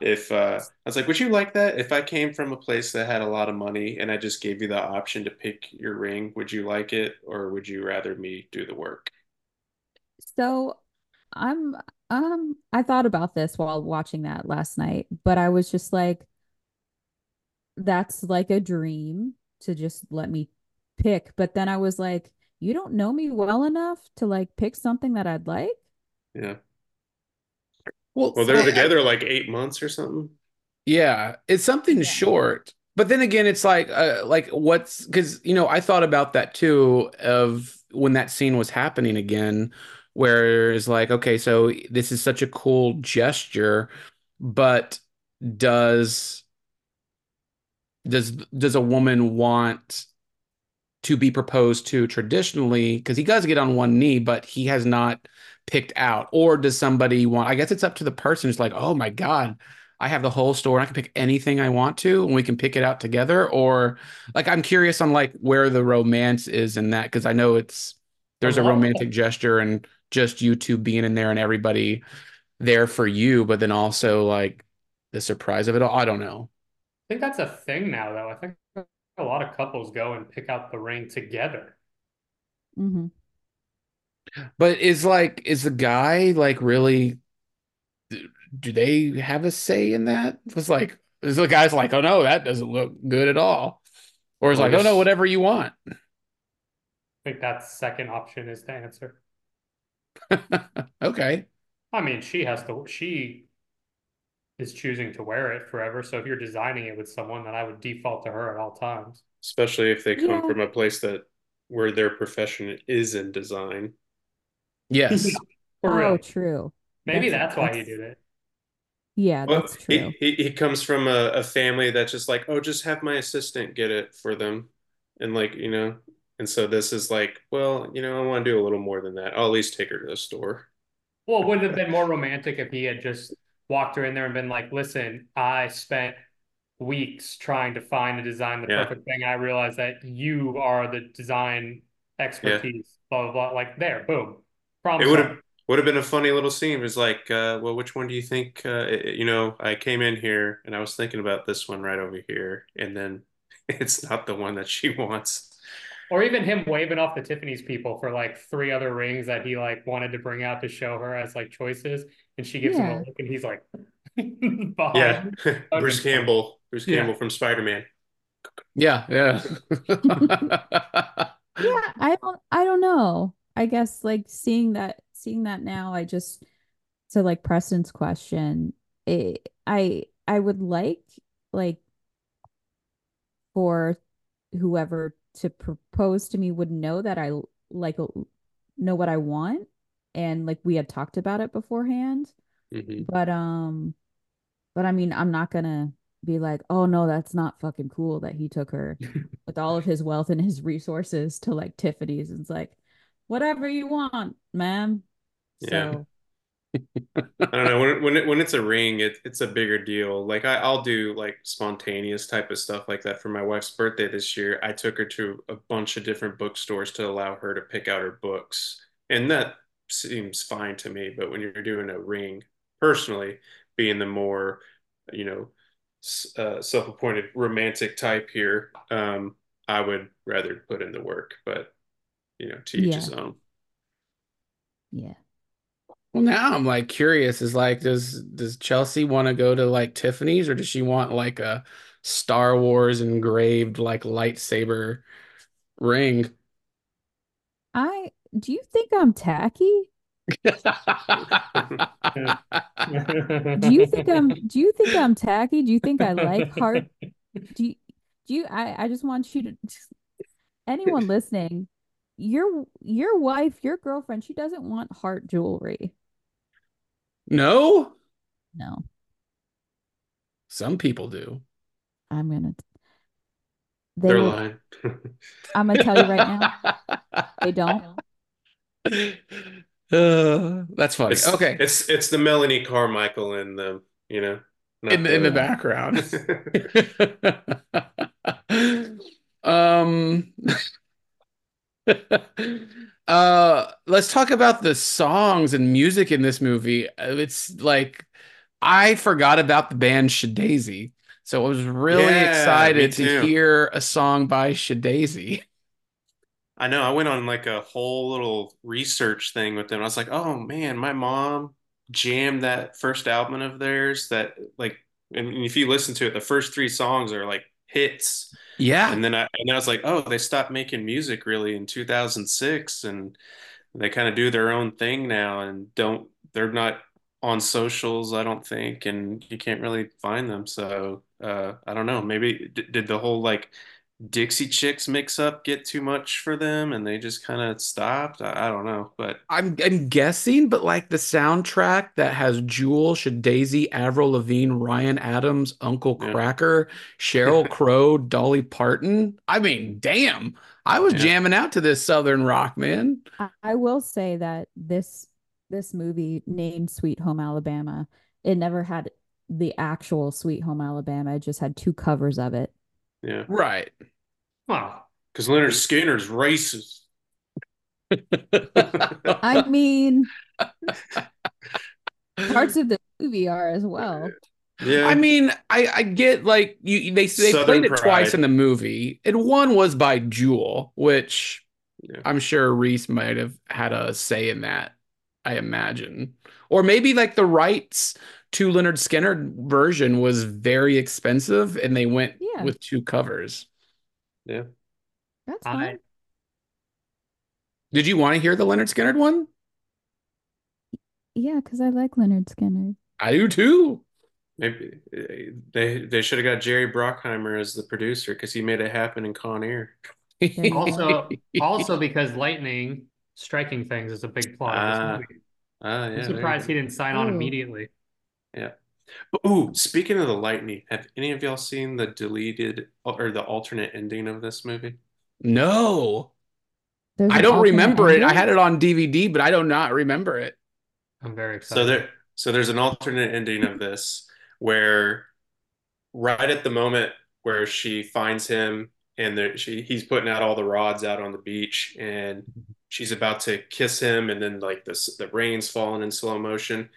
If uh, I was like, would you like that? If I came from a place that had a lot of money and I just gave you the option to pick your ring, would you like it, or would you rather me do the work? So I'm, um, I thought about this while watching that last night, but I was just like, that's like a dream to just let me pick. But then I was like, you don't know me well enough to like pick something that I'd like. Yeah. Well, Well, they're I- together like eight months or something. Yeah, it's something Yeah. short. But then again, it's like uh, like what's because you know I thought about that too of when that scene was happening again, where it's like okay, so this is such a cool gesture, but does does does a woman want to be proposed to traditionally because he does get on one knee, but he has not picked out, or does somebody want? I guess it's up to the person. It's like, oh my God, I have the whole store and I can pick anything I want to and we can pick it out together. Or like I'm curious on like where the romance is in that because I know it's there's a romantic gesture and just you two being in there and everybody there for you, but then also like the surprise of it all. I don't know. I think that's a thing now, though. I think a lot of couples go and pick out the ring together. hmm But is like is the guy like really do they have a say in that? It's like is the guy's like, oh no, that doesn't look good at all. Or is like, oh no, whatever you want. I think that second option is the answer. Okay. I mean, she has to, she is choosing to wear it forever. So if you're designing it with someone, then I would default to her at all times. especially if they come Yeah. from a place that where their profession is in design. Yes. For Oh, true. Maybe That's- that's why he did it. Yeah, Well, that's true. he he comes from a, a family that's just like, oh, just have my assistant get it for them, and like you know, and so this is like, well, you know, I want to do a little more than that. I'll at least take her to the store. Well, it would it have been more romantic if he had just walked her in there and been like, "Listen, I spent weeks trying to find and design the Yeah. perfect thing. I realized that you are the design expertise." Blah blah blah. Like there, boom. Problem It would have would have been a funny little scene. It was like, uh, well, which one do you think? Uh, it- you know, I came in here and I was thinking about this one right over here, and then it's not the one that she wants. Or even him waving off the Tiffany's people for like three other rings that he like wanted to bring out to show her as like choices, and she gives him a look, and he's like. Yeah, Bruce Campbell, Bruce Yeah. Campbell from Spider-Man. Yeah, yeah. yeah i don't i don't know i guess like seeing that seeing that now i just so like preston's question it, i i would like like for whoever to propose to me would know that i like know what i want and like we had talked about it beforehand Mhm. but um but i mean i'm not gonna be like oh no that's not fucking cool that he took her with all of his wealth and his resources to like tiffany's it's like whatever you want ma'am Yeah. so I don't know when when it, when it's a ring, it, it's a bigger deal. Like I, I'll do like spontaneous type of stuff like that for my wife's birthday this year. I took her to a bunch of different bookstores to allow her to pick out her books, and that seems fine to me. But when you're doing a ring, personally, being the more, you know, uh, self-appointed romantic type here, um, I would rather put in the work. But you know, to each Yeah. his own. yeah Well, now I'm like curious. Is like, does does Chelsea want to go to like Tiffany's, or does she want like a Star Wars engraved like lightsaber ring? i do you think i'm tacky? Do you think i'm do you think i'm tacky? Do you think i like heart do you do you i i just want you to anyone listening your your wife your girlfriend she doesn't want heart jewelry. No, no. Some people do. i'm gonna they They're lying. i'm gonna tell you right now they don't Uh, that's funny. It's, okay, It's it's the Melanie Carmichael in the you know in the, in the background. um uh let's talk about the songs and music in this movie. Uh, it's like i forgot about the band SHeDAISY. So i was really Yeah, excited to hear a song by SHeDAISY I know. I went on like a whole little research thing with them. I was like, oh man, my mom jammed that first album of theirs. That like, and if you listen to it, the first three songs are like hits. yeah And then I and I was like, oh, they stopped making music really in 2006, and they kind of do their own thing now, and don't they're not on socials, I don't think, and you can't really find them. So uh, I don't know. Maybe d did the whole like Dixie Chicks mix up get too much for them, and they just kind of stopped. I, I don't know, but I'm, I'm guessing, but like the soundtrack that has Jewel, SHeDAISY, Avril Lavigne, Ryan Adams, Uncle Yeah. Kracker, Sheryl Crow, Dolly Parton. I mean, damn, I was Yeah. jamming out to this Southern rock, man. I, I will say that this this movie named Sweet Home Alabama, it never had the actual Sweet Home Alabama. It just had two covers of it. Yeah, Right. Wow. because Lynyrd Skynyrd's racist. I mean, parts of the movie are as well. Yeah, I mean, I, I get like you they they Southern played it pride. twice in the movie, and one was by Jewel, which Yeah. I'm sure Reese might have had a say in that. I imagine, or maybe like the rights to Lynyrd Skynyrd version was very expensive, and they went Yeah. with two covers. yeah. That's I fine. Did you want to hear the Lynyrd Skynyrd one? Yeah, because I like Lynyrd Skynyrd. I do too. Maybe uh, they they should have got Jerry Bruckheimer as the producer because he made it happen in Con Air. Also, also because lightning striking things is a big plot of this movie. Ah, yeah. I'm surprised he didn't sign on Ooh. Immediately. But, ooh, speaking of the lightning, have any of y'all seen the deleted or the alternate ending of this movie? no, There's I don't alternate remember it. I had it on DVD, but I do not remember it. I'm very excited. So there, so there's an alternate ending of this where right at the moment where she finds him and there, she he's putting out all the rods out on the beach and she's about to kiss him and then like this the rain's falling in slow motion.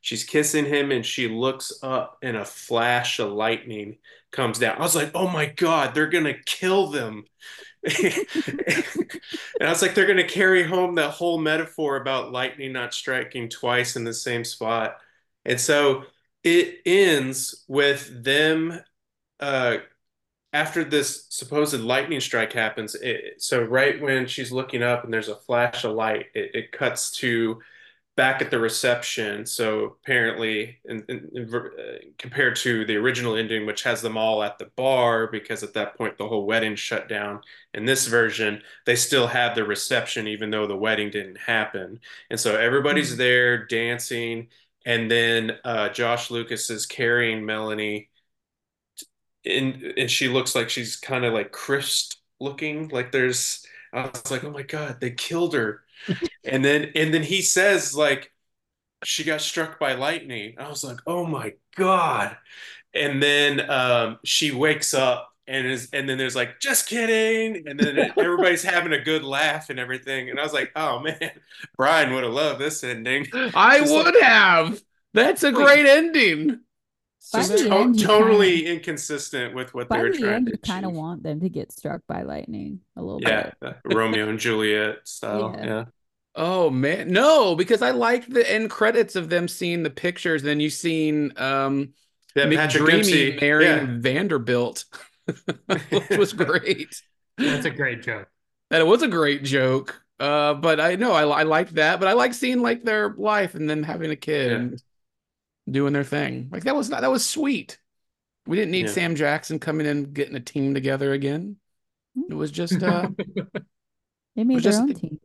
She's kissing him and she looks up and a flash of lightning comes down. I was like, "Oh my god, they're going to kill them." and I was like, they're going to carry home that whole metaphor about lightning not striking twice in the same spot. And so it ends with them uh, after this supposed lightning strike happens. It, so right when she's looking up and there's a flash of light, it, it cuts to back at the reception. So apparently, in, in, in, uh, compared to the original ending, which has them all at the bar because at that point the whole wedding shut down. In this version, they still have the reception even though the wedding didn't happen. And so everybody's mm-hmm. there dancing, and then uh, Josh Lucas is carrying Melanie, and and she looks like she's kind of like crisp looking. Like there's, I was like, oh my god, they killed her. And then and then he says like she got struck by lightning. I was like, oh my god. And then um, she wakes up and is and then there's like just kidding. And then everybody's having a good laugh and everything. And i was like oh man brian would have loved this ending. I just would like, have. That's a great ending just to- totally kinda, inconsistent with what they were the trying end, to you kind of want them to get struck by lightning a little yeah, bit yeah romeo and juliet style yeah. yeah. Oh man, no, because I like the end credits of them seeing the pictures. Then you seen um that Patrick Dempsey marrying yeah. Vanderbilt, which was great. That's a great joke. That it was a great joke. Uh, but I know I, I liked that. But I like seeing like their life and them having a kid yeah. And doing their thing. Like that was not that was sweet. We didn't need yeah. Sam Jackson coming in getting a team together again. It was just uh they made their own team.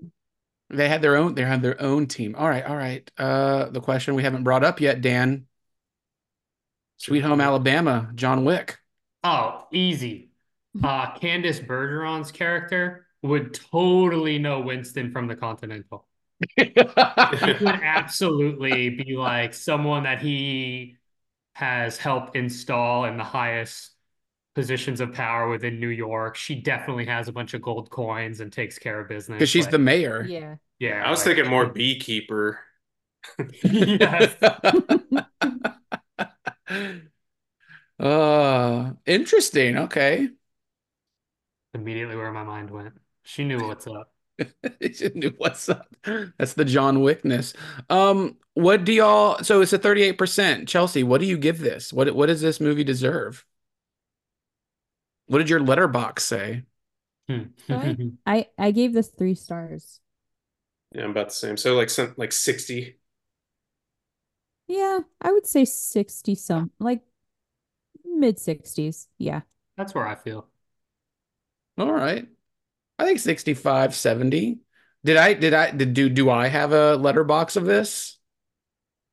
They had their own. They had their own team. All right, all right. Uh, the question we haven't brought up yet, Dan. Sweet Home Alabama, John Wick. Oh, easy. Uh, Candice Bergeron's character would totally know Winston from the Continental. He would absolutely be like someone that he has helped install in the highest positions of power within New York. She definitely has a bunch of gold coins and takes care of business. Because she's the mayor. Yeah. Yeah. I was thinking more beekeeper. yes. uh interesting. Okay. Immediately where my mind went. She knew what's up. she knew what's up. That's the John Wickness. Um, what do y'all so it's a 38%. Chelsea, what do you give this? What what does this movie deserve? What did your Letterboxd say? Hmm. I, I gave this three stars. Yeah, I'm about the same. So like some like 60. Yeah, I would say 60 some like mid 60s. Yeah. That's where I feel. All right. I think 65, 70. Did I did I did do do I have a Letterboxd of this?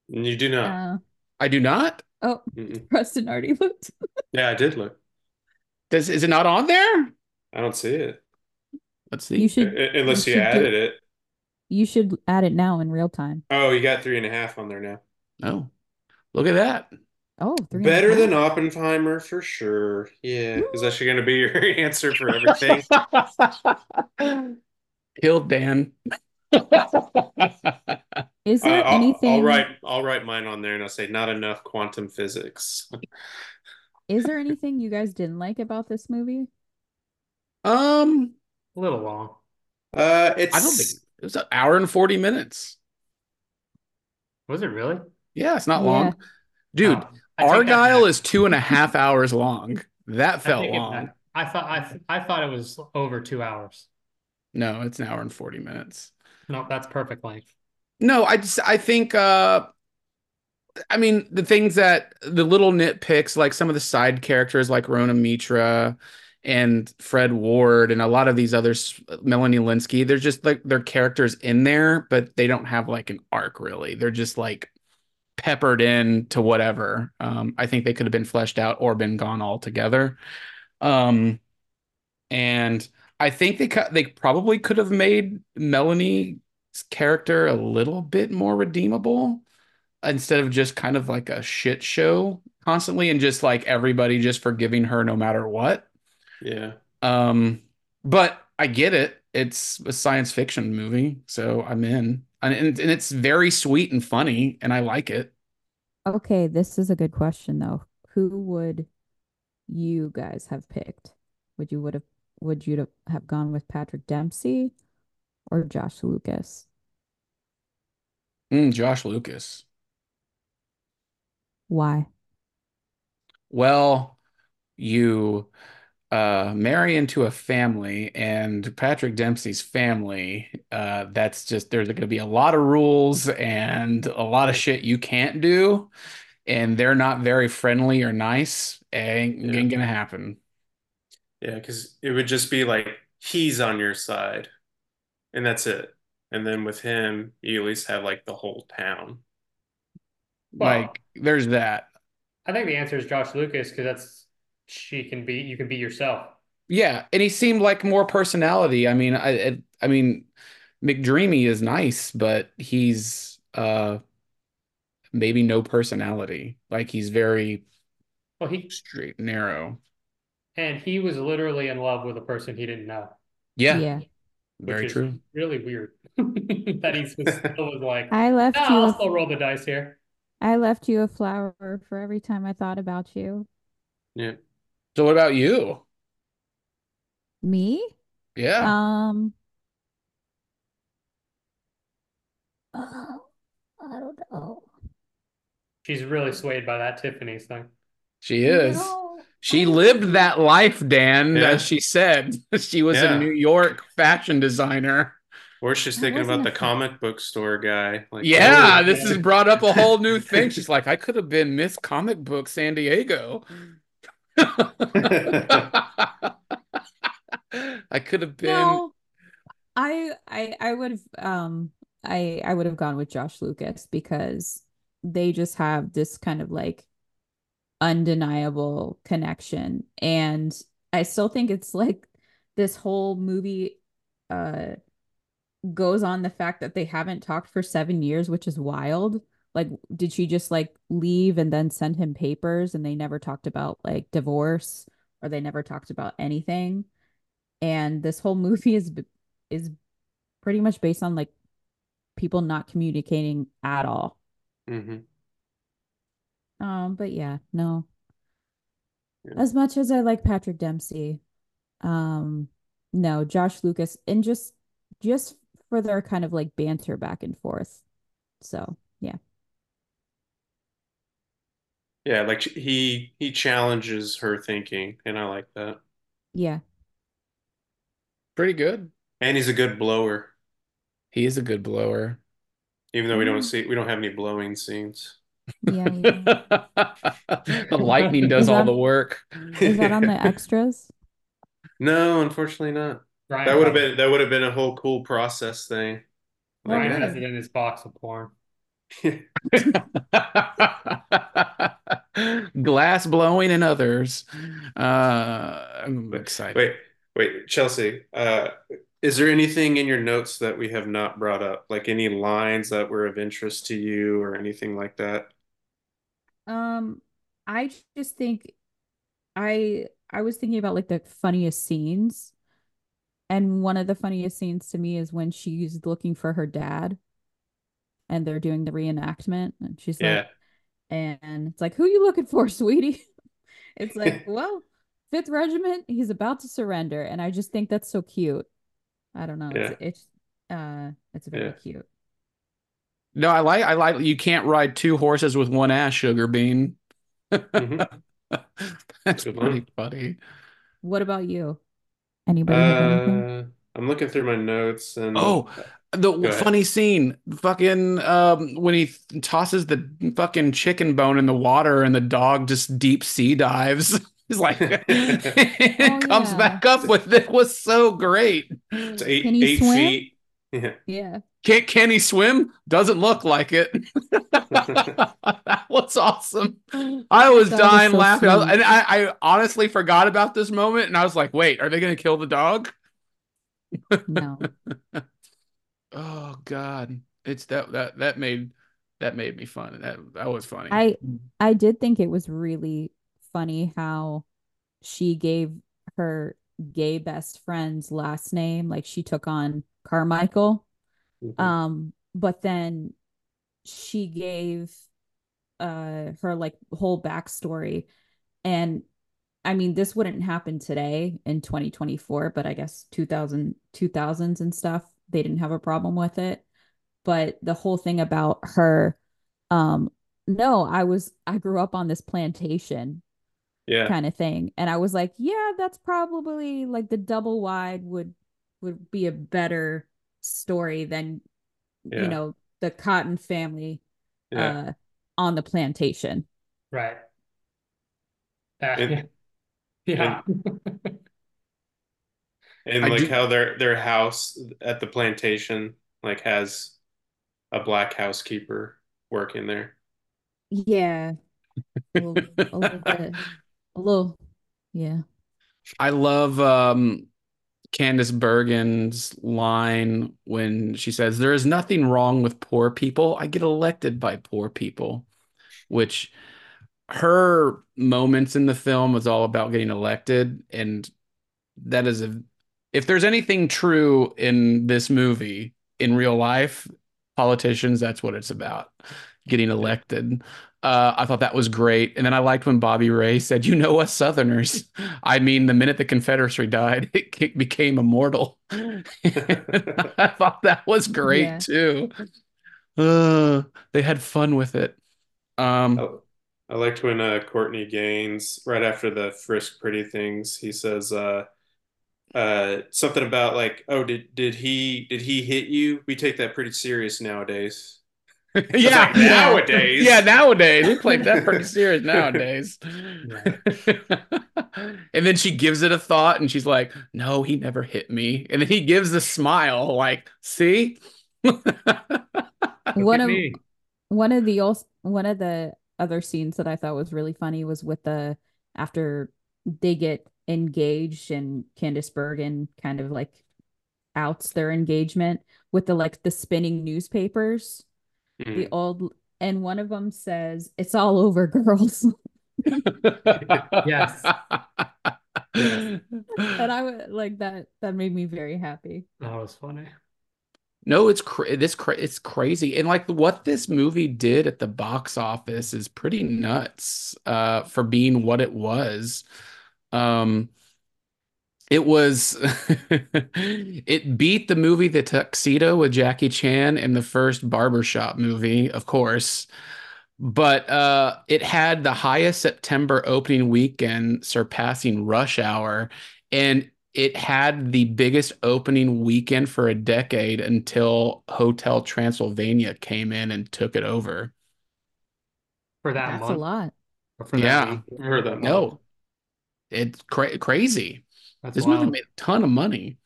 You do not. Uh, I do not. Oh, Mm-mm. Preston already looked. yeah, I did look. Does is it not on there? I don't see it. Let's see. You should unless you, you added it. You should add it now in real time. Oh, you got three and a half on there now. Oh, look at that. Oh, better than Oppenheimer for sure. Yeah, is that going to be your answer for everything? Killed Dan. is there uh, anything? I'll write. I'll write mine on there, and I'll say not enough quantum physics. Is there anything you guys didn't like about this movie? Um, a little long. Uh, it's. I don't think it was an hour and forty minutes. Was it really? Yeah, it's not yeah. long, dude. Oh, Argylle is two and a half hours long. That felt I long. It, I thought I I thought it was over two hours. No, it's an hour and forty minutes. No, that's perfect length. No, I just I think uh I mean, the things that the little nitpicks, like some of the side characters, like Rhona Mitra and Fred Ward, and a lot of these others, Melanie Lynskey, they're just like their characters in there, but they don't have like an arc really. They're just like peppered in to whatever. Um, I think they could have been fleshed out or been gone altogether. Um, and I think they cut. They probably could have made Melanie's character a little bit more redeemable instead of just kind of like a shit show constantly and just like everybody just forgiving her no matter what. Yeah. Um, but I get it. It's a science fiction movie, so I'm in. And, and, and it's very sweet and funny, and I like it. Okay, this is a good question though. Who would you guys have picked? Would you would have would you have gone with Patrick Dempsey or Josh Lucas? Mm, Josh Lucas. Why? Well, you uh, marry into a family, and Patrick Dempsey's family, uh, that's just there's going to be a lot of rules and a lot of shit you can't do, and they're not very friendly or nice. Ain't, Yeah. ain't gonna happen. Yeah, because it would just be like he's on your side, and that's it. And then with him, you at least have like the whole town. Well- Like there's that. I think the answer is Josh Lucas because that's she can be you can be yourself. Yeah, and he seemed like more personality. I mean, I I, I mean, McDreamy is nice, but he's uh maybe no personality. Like he's very Well, he straight narrow. and he was literally in love with a person he didn't know, Yeah, Yeah. very true. really weird that he was still was like, I left "No, you I'll a, still roll the dice here. I left you a flower for every time I thought about you. Yeah. So what about you? Me? Yeah. Um oh, I don't know. She's really swayed by that Tiffany's thing. She is. No, She lived that life, Dan, Yeah. as she said. She was Yeah. a New York fashion designer. Or she's thinking about the fan. comic book store guy. Like, Yeah, oh, this has brought up a whole new thing. She's like, I could have been Miss Comic Book San Diego. I could have been. No, I I I would have um I I would have gone with Josh Lucas because they just have this kind of like undeniable connection and I still think it's like this whole movie uh goes on the fact that they haven't talked for seven years, which is wild. Like, did she just like leave and then send him papers and they never talked about like divorce or they never talked about anything? And this whole movie is is pretty much based on like people not communicating at all. Mhm. Um, but yeah, no. Yeah. As much as I like Patrick Dempsey, um, no, Josh Lucas, and just just for their kind of like banter back and forth. So yeah. Yeah, like he he challenges her thinking, and I like that. Yeah. Pretty good. And he's a good blower, He is a good blower. even though we don't Mm. see we don't have any blowing scenes. Yeah, yeah. the lightning does Is all that- the work. Is that on the extras? No, unfortunately not. Ryan That would have has- been that would have been a whole cool process thing. Ryan Okay. has it in his box of porn. Glass blowing and others. Uh, I'm excited. Wait, wait, Chelsea. Uh, is there anything in your notes that we have not brought up? Like any lines that were of interest to you or anything like that? Um, I just think I I was thinking about like the funniest scenes. And one of the funniest scenes to me is when she's looking for her dad and they're doing the reenactment and she's Yeah. like and it's like who you looking for, sweetie? It's like, well, Fifth Regiment, he's about to surrender and I just think that's so cute. I don't know. It's it's uh it's very Yeah. cute. No, I like I like you can't ride two horses with one ass, sugar bean. Mhm. That's Good pretty one. funny. What about you? Anybody? Uh, I'm looking through my notes and Oh, the funny scene, fucking um, when he th- tosses the fucking chicken bone in the water and the dog just deep sea dives. He's like, it Oh, comes yeah. back up with it was so great. it's eight Can he eight swim? feet. Yeah. Yeah. Can can he swim? Doesn't look like it. that was awesome. I was That dying so laughing. I was- and I, I honestly forgot about this moment, and I was like, "Wait, are they going to kill the dog?" No. Oh God, it's that that that made that made me fun. That that was funny. I I did think it was really funny how she gave her gay best friend's last name, like she took on Carmichael. Mhm. Um, but then she gave uh her like whole backstory. And I mean, this wouldn't happen today in 2024, but I guess 2000 2000s and stuff, they didn't have a problem with it. But the whole thing about her, um, no, I was I grew up on this plantation Yeah. kind of thing. And I was like, yeah, that's probably like the double wide would would be a better story than Yeah. you know, the Cotton family Yeah. uh on the plantation. Right. Uh, And- yeah. And I like do- how their their house at the plantation like has a black housekeeper working there. Yeah. A little, a little bit. A little yeah. I love um Candice Bergen's line when she says, There is nothing wrong with poor people. I get elected by poor people, which her moments in the film was all about getting elected. And that is a, if there's anything true in this movie in real life, politicians, that's what it's about getting elected. Uh, I thought that was great. And then I liked when Bobby Ray said, You know us Southerners. I mean, the minute the Confederacy died, it became immortal. I thought that was great Yeah. too. Uh, they had fun with it. Um, I, I liked when uh, Courtney Gains, right after the frisk pretty things, he says uh, something about like, "Oh, did did he did he hit you? We take that pretty serious nowadays." yeah, like, nowadays. Yeah, nowadays. We play that pretty serious nowadays. and then she gives it a thought and she's like, No, he never hit me. And then he gives a smile, like, see? One of me. one of the als- one of the other scenes that I thought was really funny was with the after they get engaged and Candice Bergen kind of like outs their engagement with the like the spinning newspapers, Mhm. the old and one of them says it's all over girls. Yes. and I would like that that made me very happy. That was funny. No, it's cra- this cra- it's crazy. And like what this movie did at the box office is pretty nuts uh for being what it was. Um it was it beat the movie The Tuxedo with Jackie Chan and the first Barbershop movie, of course. But uh it had the highest September opening weekend surpassing Rush Hour and it had the biggest opening weekend for a decade until Hotel Transylvania came in and took it over. For that That's a lot. for that Yeah. week. For that month. No, it's cra- crazy. That's This wild. movie made a ton of money.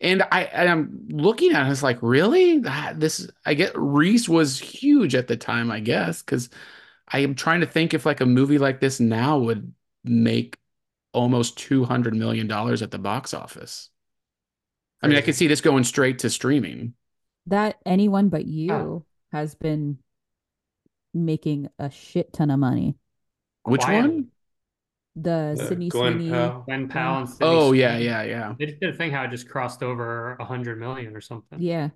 And I and I'm looking at it, it's like, really? That this I get Reese was huge at the time, I guess, because I am trying to think if like a movie like this now would make almost two hundred million dollars at the box office. I mean, I could see this going straight to streaming. That anyone but you Oh. has been making a shit ton of money. Which Quietly. one? The Uh, Sydney Glen Sweeney. Powell. Glen Powell and Sydney Oh yeah, Sweeney. yeah, yeah. They just did a thing how it just crossed over a hundred million or something. Yeah,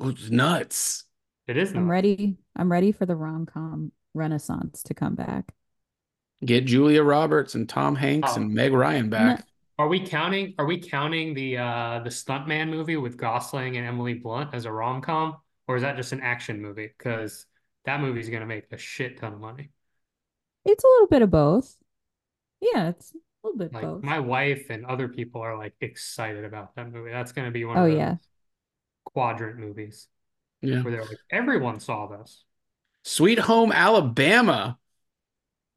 Oh, It's nuts. It is I'm not. ready. I'm ready for the rom-com renaissance to come back. Get Julia Roberts and Tom Hanks Oh. and Meg Ryan back. Are we counting? Are we counting the uh the Stuntman movie with Gosling and Emily Blunt as a rom com, or is that just an action movie? Because that movie's gonna make a shit ton of money. It's a little bit of both. Yeah, it's a little bit Like both. my wife and other people are like excited about that movie. That's gonna be one Oh, of those yeah. quadrant movies Yeah. where they're like, everyone saw this. Sweet Home Alabama.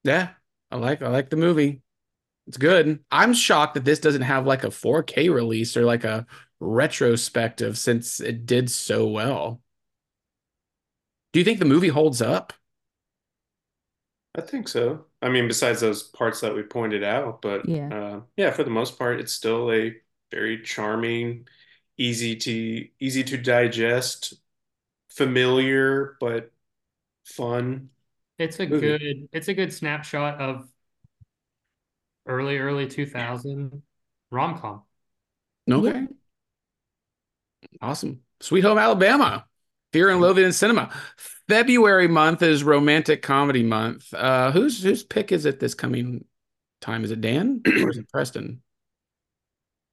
Yeah, I like I like the movie. It's good. I'm shocked that this doesn't have like a 4K release or like a retrospective since it did so well. Do you think the movie holds up? I think so. I mean, besides those parts that we pointed out, but Yeah. uh, yeah, for the most part, it's still a very charming, easy to easy to digest, familiar but fun. It's a movie. good it's a good snapshot of early early 2000 rom-com. Okay. Awesome. Sweet Home Alabama. Fear and Loathing in Cinema. February month is romantic comedy month. Uh whose whose pick is it this coming time? Is it Dan or is it Preston?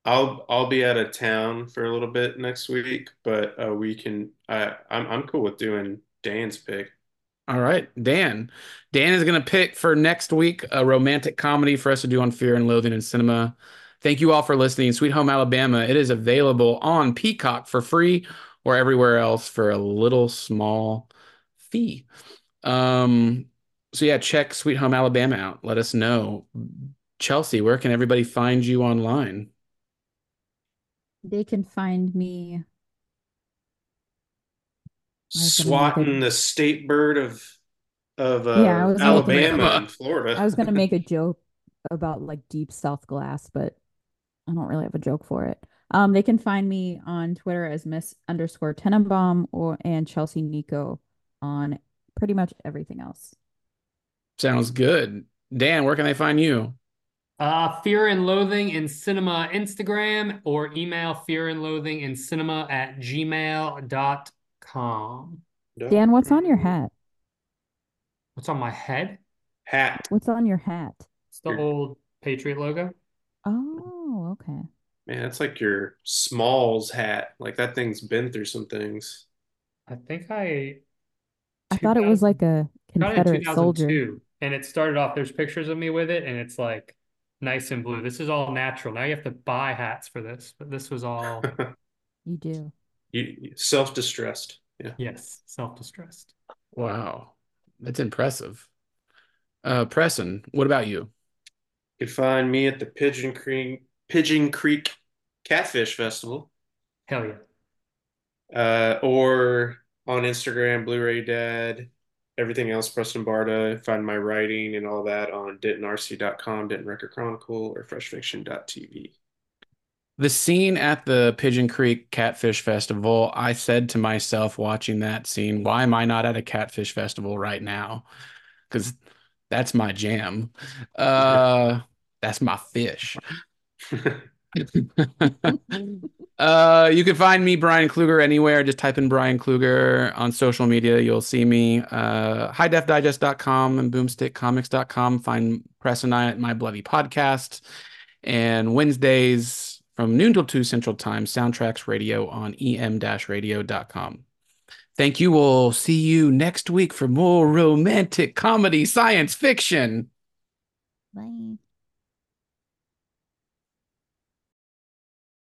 I'll I'll be out of town for a little bit next week, but uh, we can. I I'm I'm cool with doing Dan's pick. All right, Dan. Dan is going to pick for next week a romantic comedy for us to do on Fear and Loathing in Cinema. Thank you all for listening. Sweet Home Alabama. It is available on Peacock for free or everywhere else for a little small fee. Um, so yeah, check Sweet Home Alabama out. Let us know. Chelsea, where can everybody find you online? They can find me. I was gonna make Swatting the state bird of of uh, Yeah, Alabama making- and Florida. I was gonna make a joke about like deep South glass, but I don't really have a joke for it. Um, they can find me on Twitter as Miss underscore Tenenbaum or and Chelsea Nico on pretty much everything else. Sounds good. Dan, where can they find you? Uh, Fear and Loathing in Cinema Instagram or email Fear and Loathing in Cinema at gmail.com. Dan, what's on your hat? What's on my head? Hat. What's on your hat? It's the old Patriot logo. Oh, okay. Man, that's like your Smalls hat. Like that thing's been through some things. I think I I thought it was like a got it in Confederate soldier. 2002 and it started off there's pictures of me with it and it's like nice and blue. This is all natural. Now you have to buy hats for this, but this was all You do. you, you- self-distressed. Yeah. yes, self-distressed. Wow, that's impressive. Uh, Preston, what about you? You can find me at the Pigeon Creek Pigeon Creek Catfish Festival, Hell yeah. uh, or on Instagram, Blu-ray Dad. Everything else, Preston Barta. Find my writing and all that on DentonRC.com, Denton Record Chronicle, or FreshFiction.tv. The scene at the Pigeon Creek Catfish Festival, I said to myself watching that scene, why am I not at a catfish festival right now? Because that's my jam. Uh, that's my fish. Uh, you can find me, Bryan Kluger, anywhere. Just type in Bryan Kluger on social media. You'll see me. Uh, HighDefDigest.com and BoomstickComics.com. Find Press and I at My Bloody Podcast. And Wednesdays from noon till 2 Central Time, Soundtracks Radio on em-radio.com. Thank you. We'll see you next week for more romantic comedy science fiction. Bye.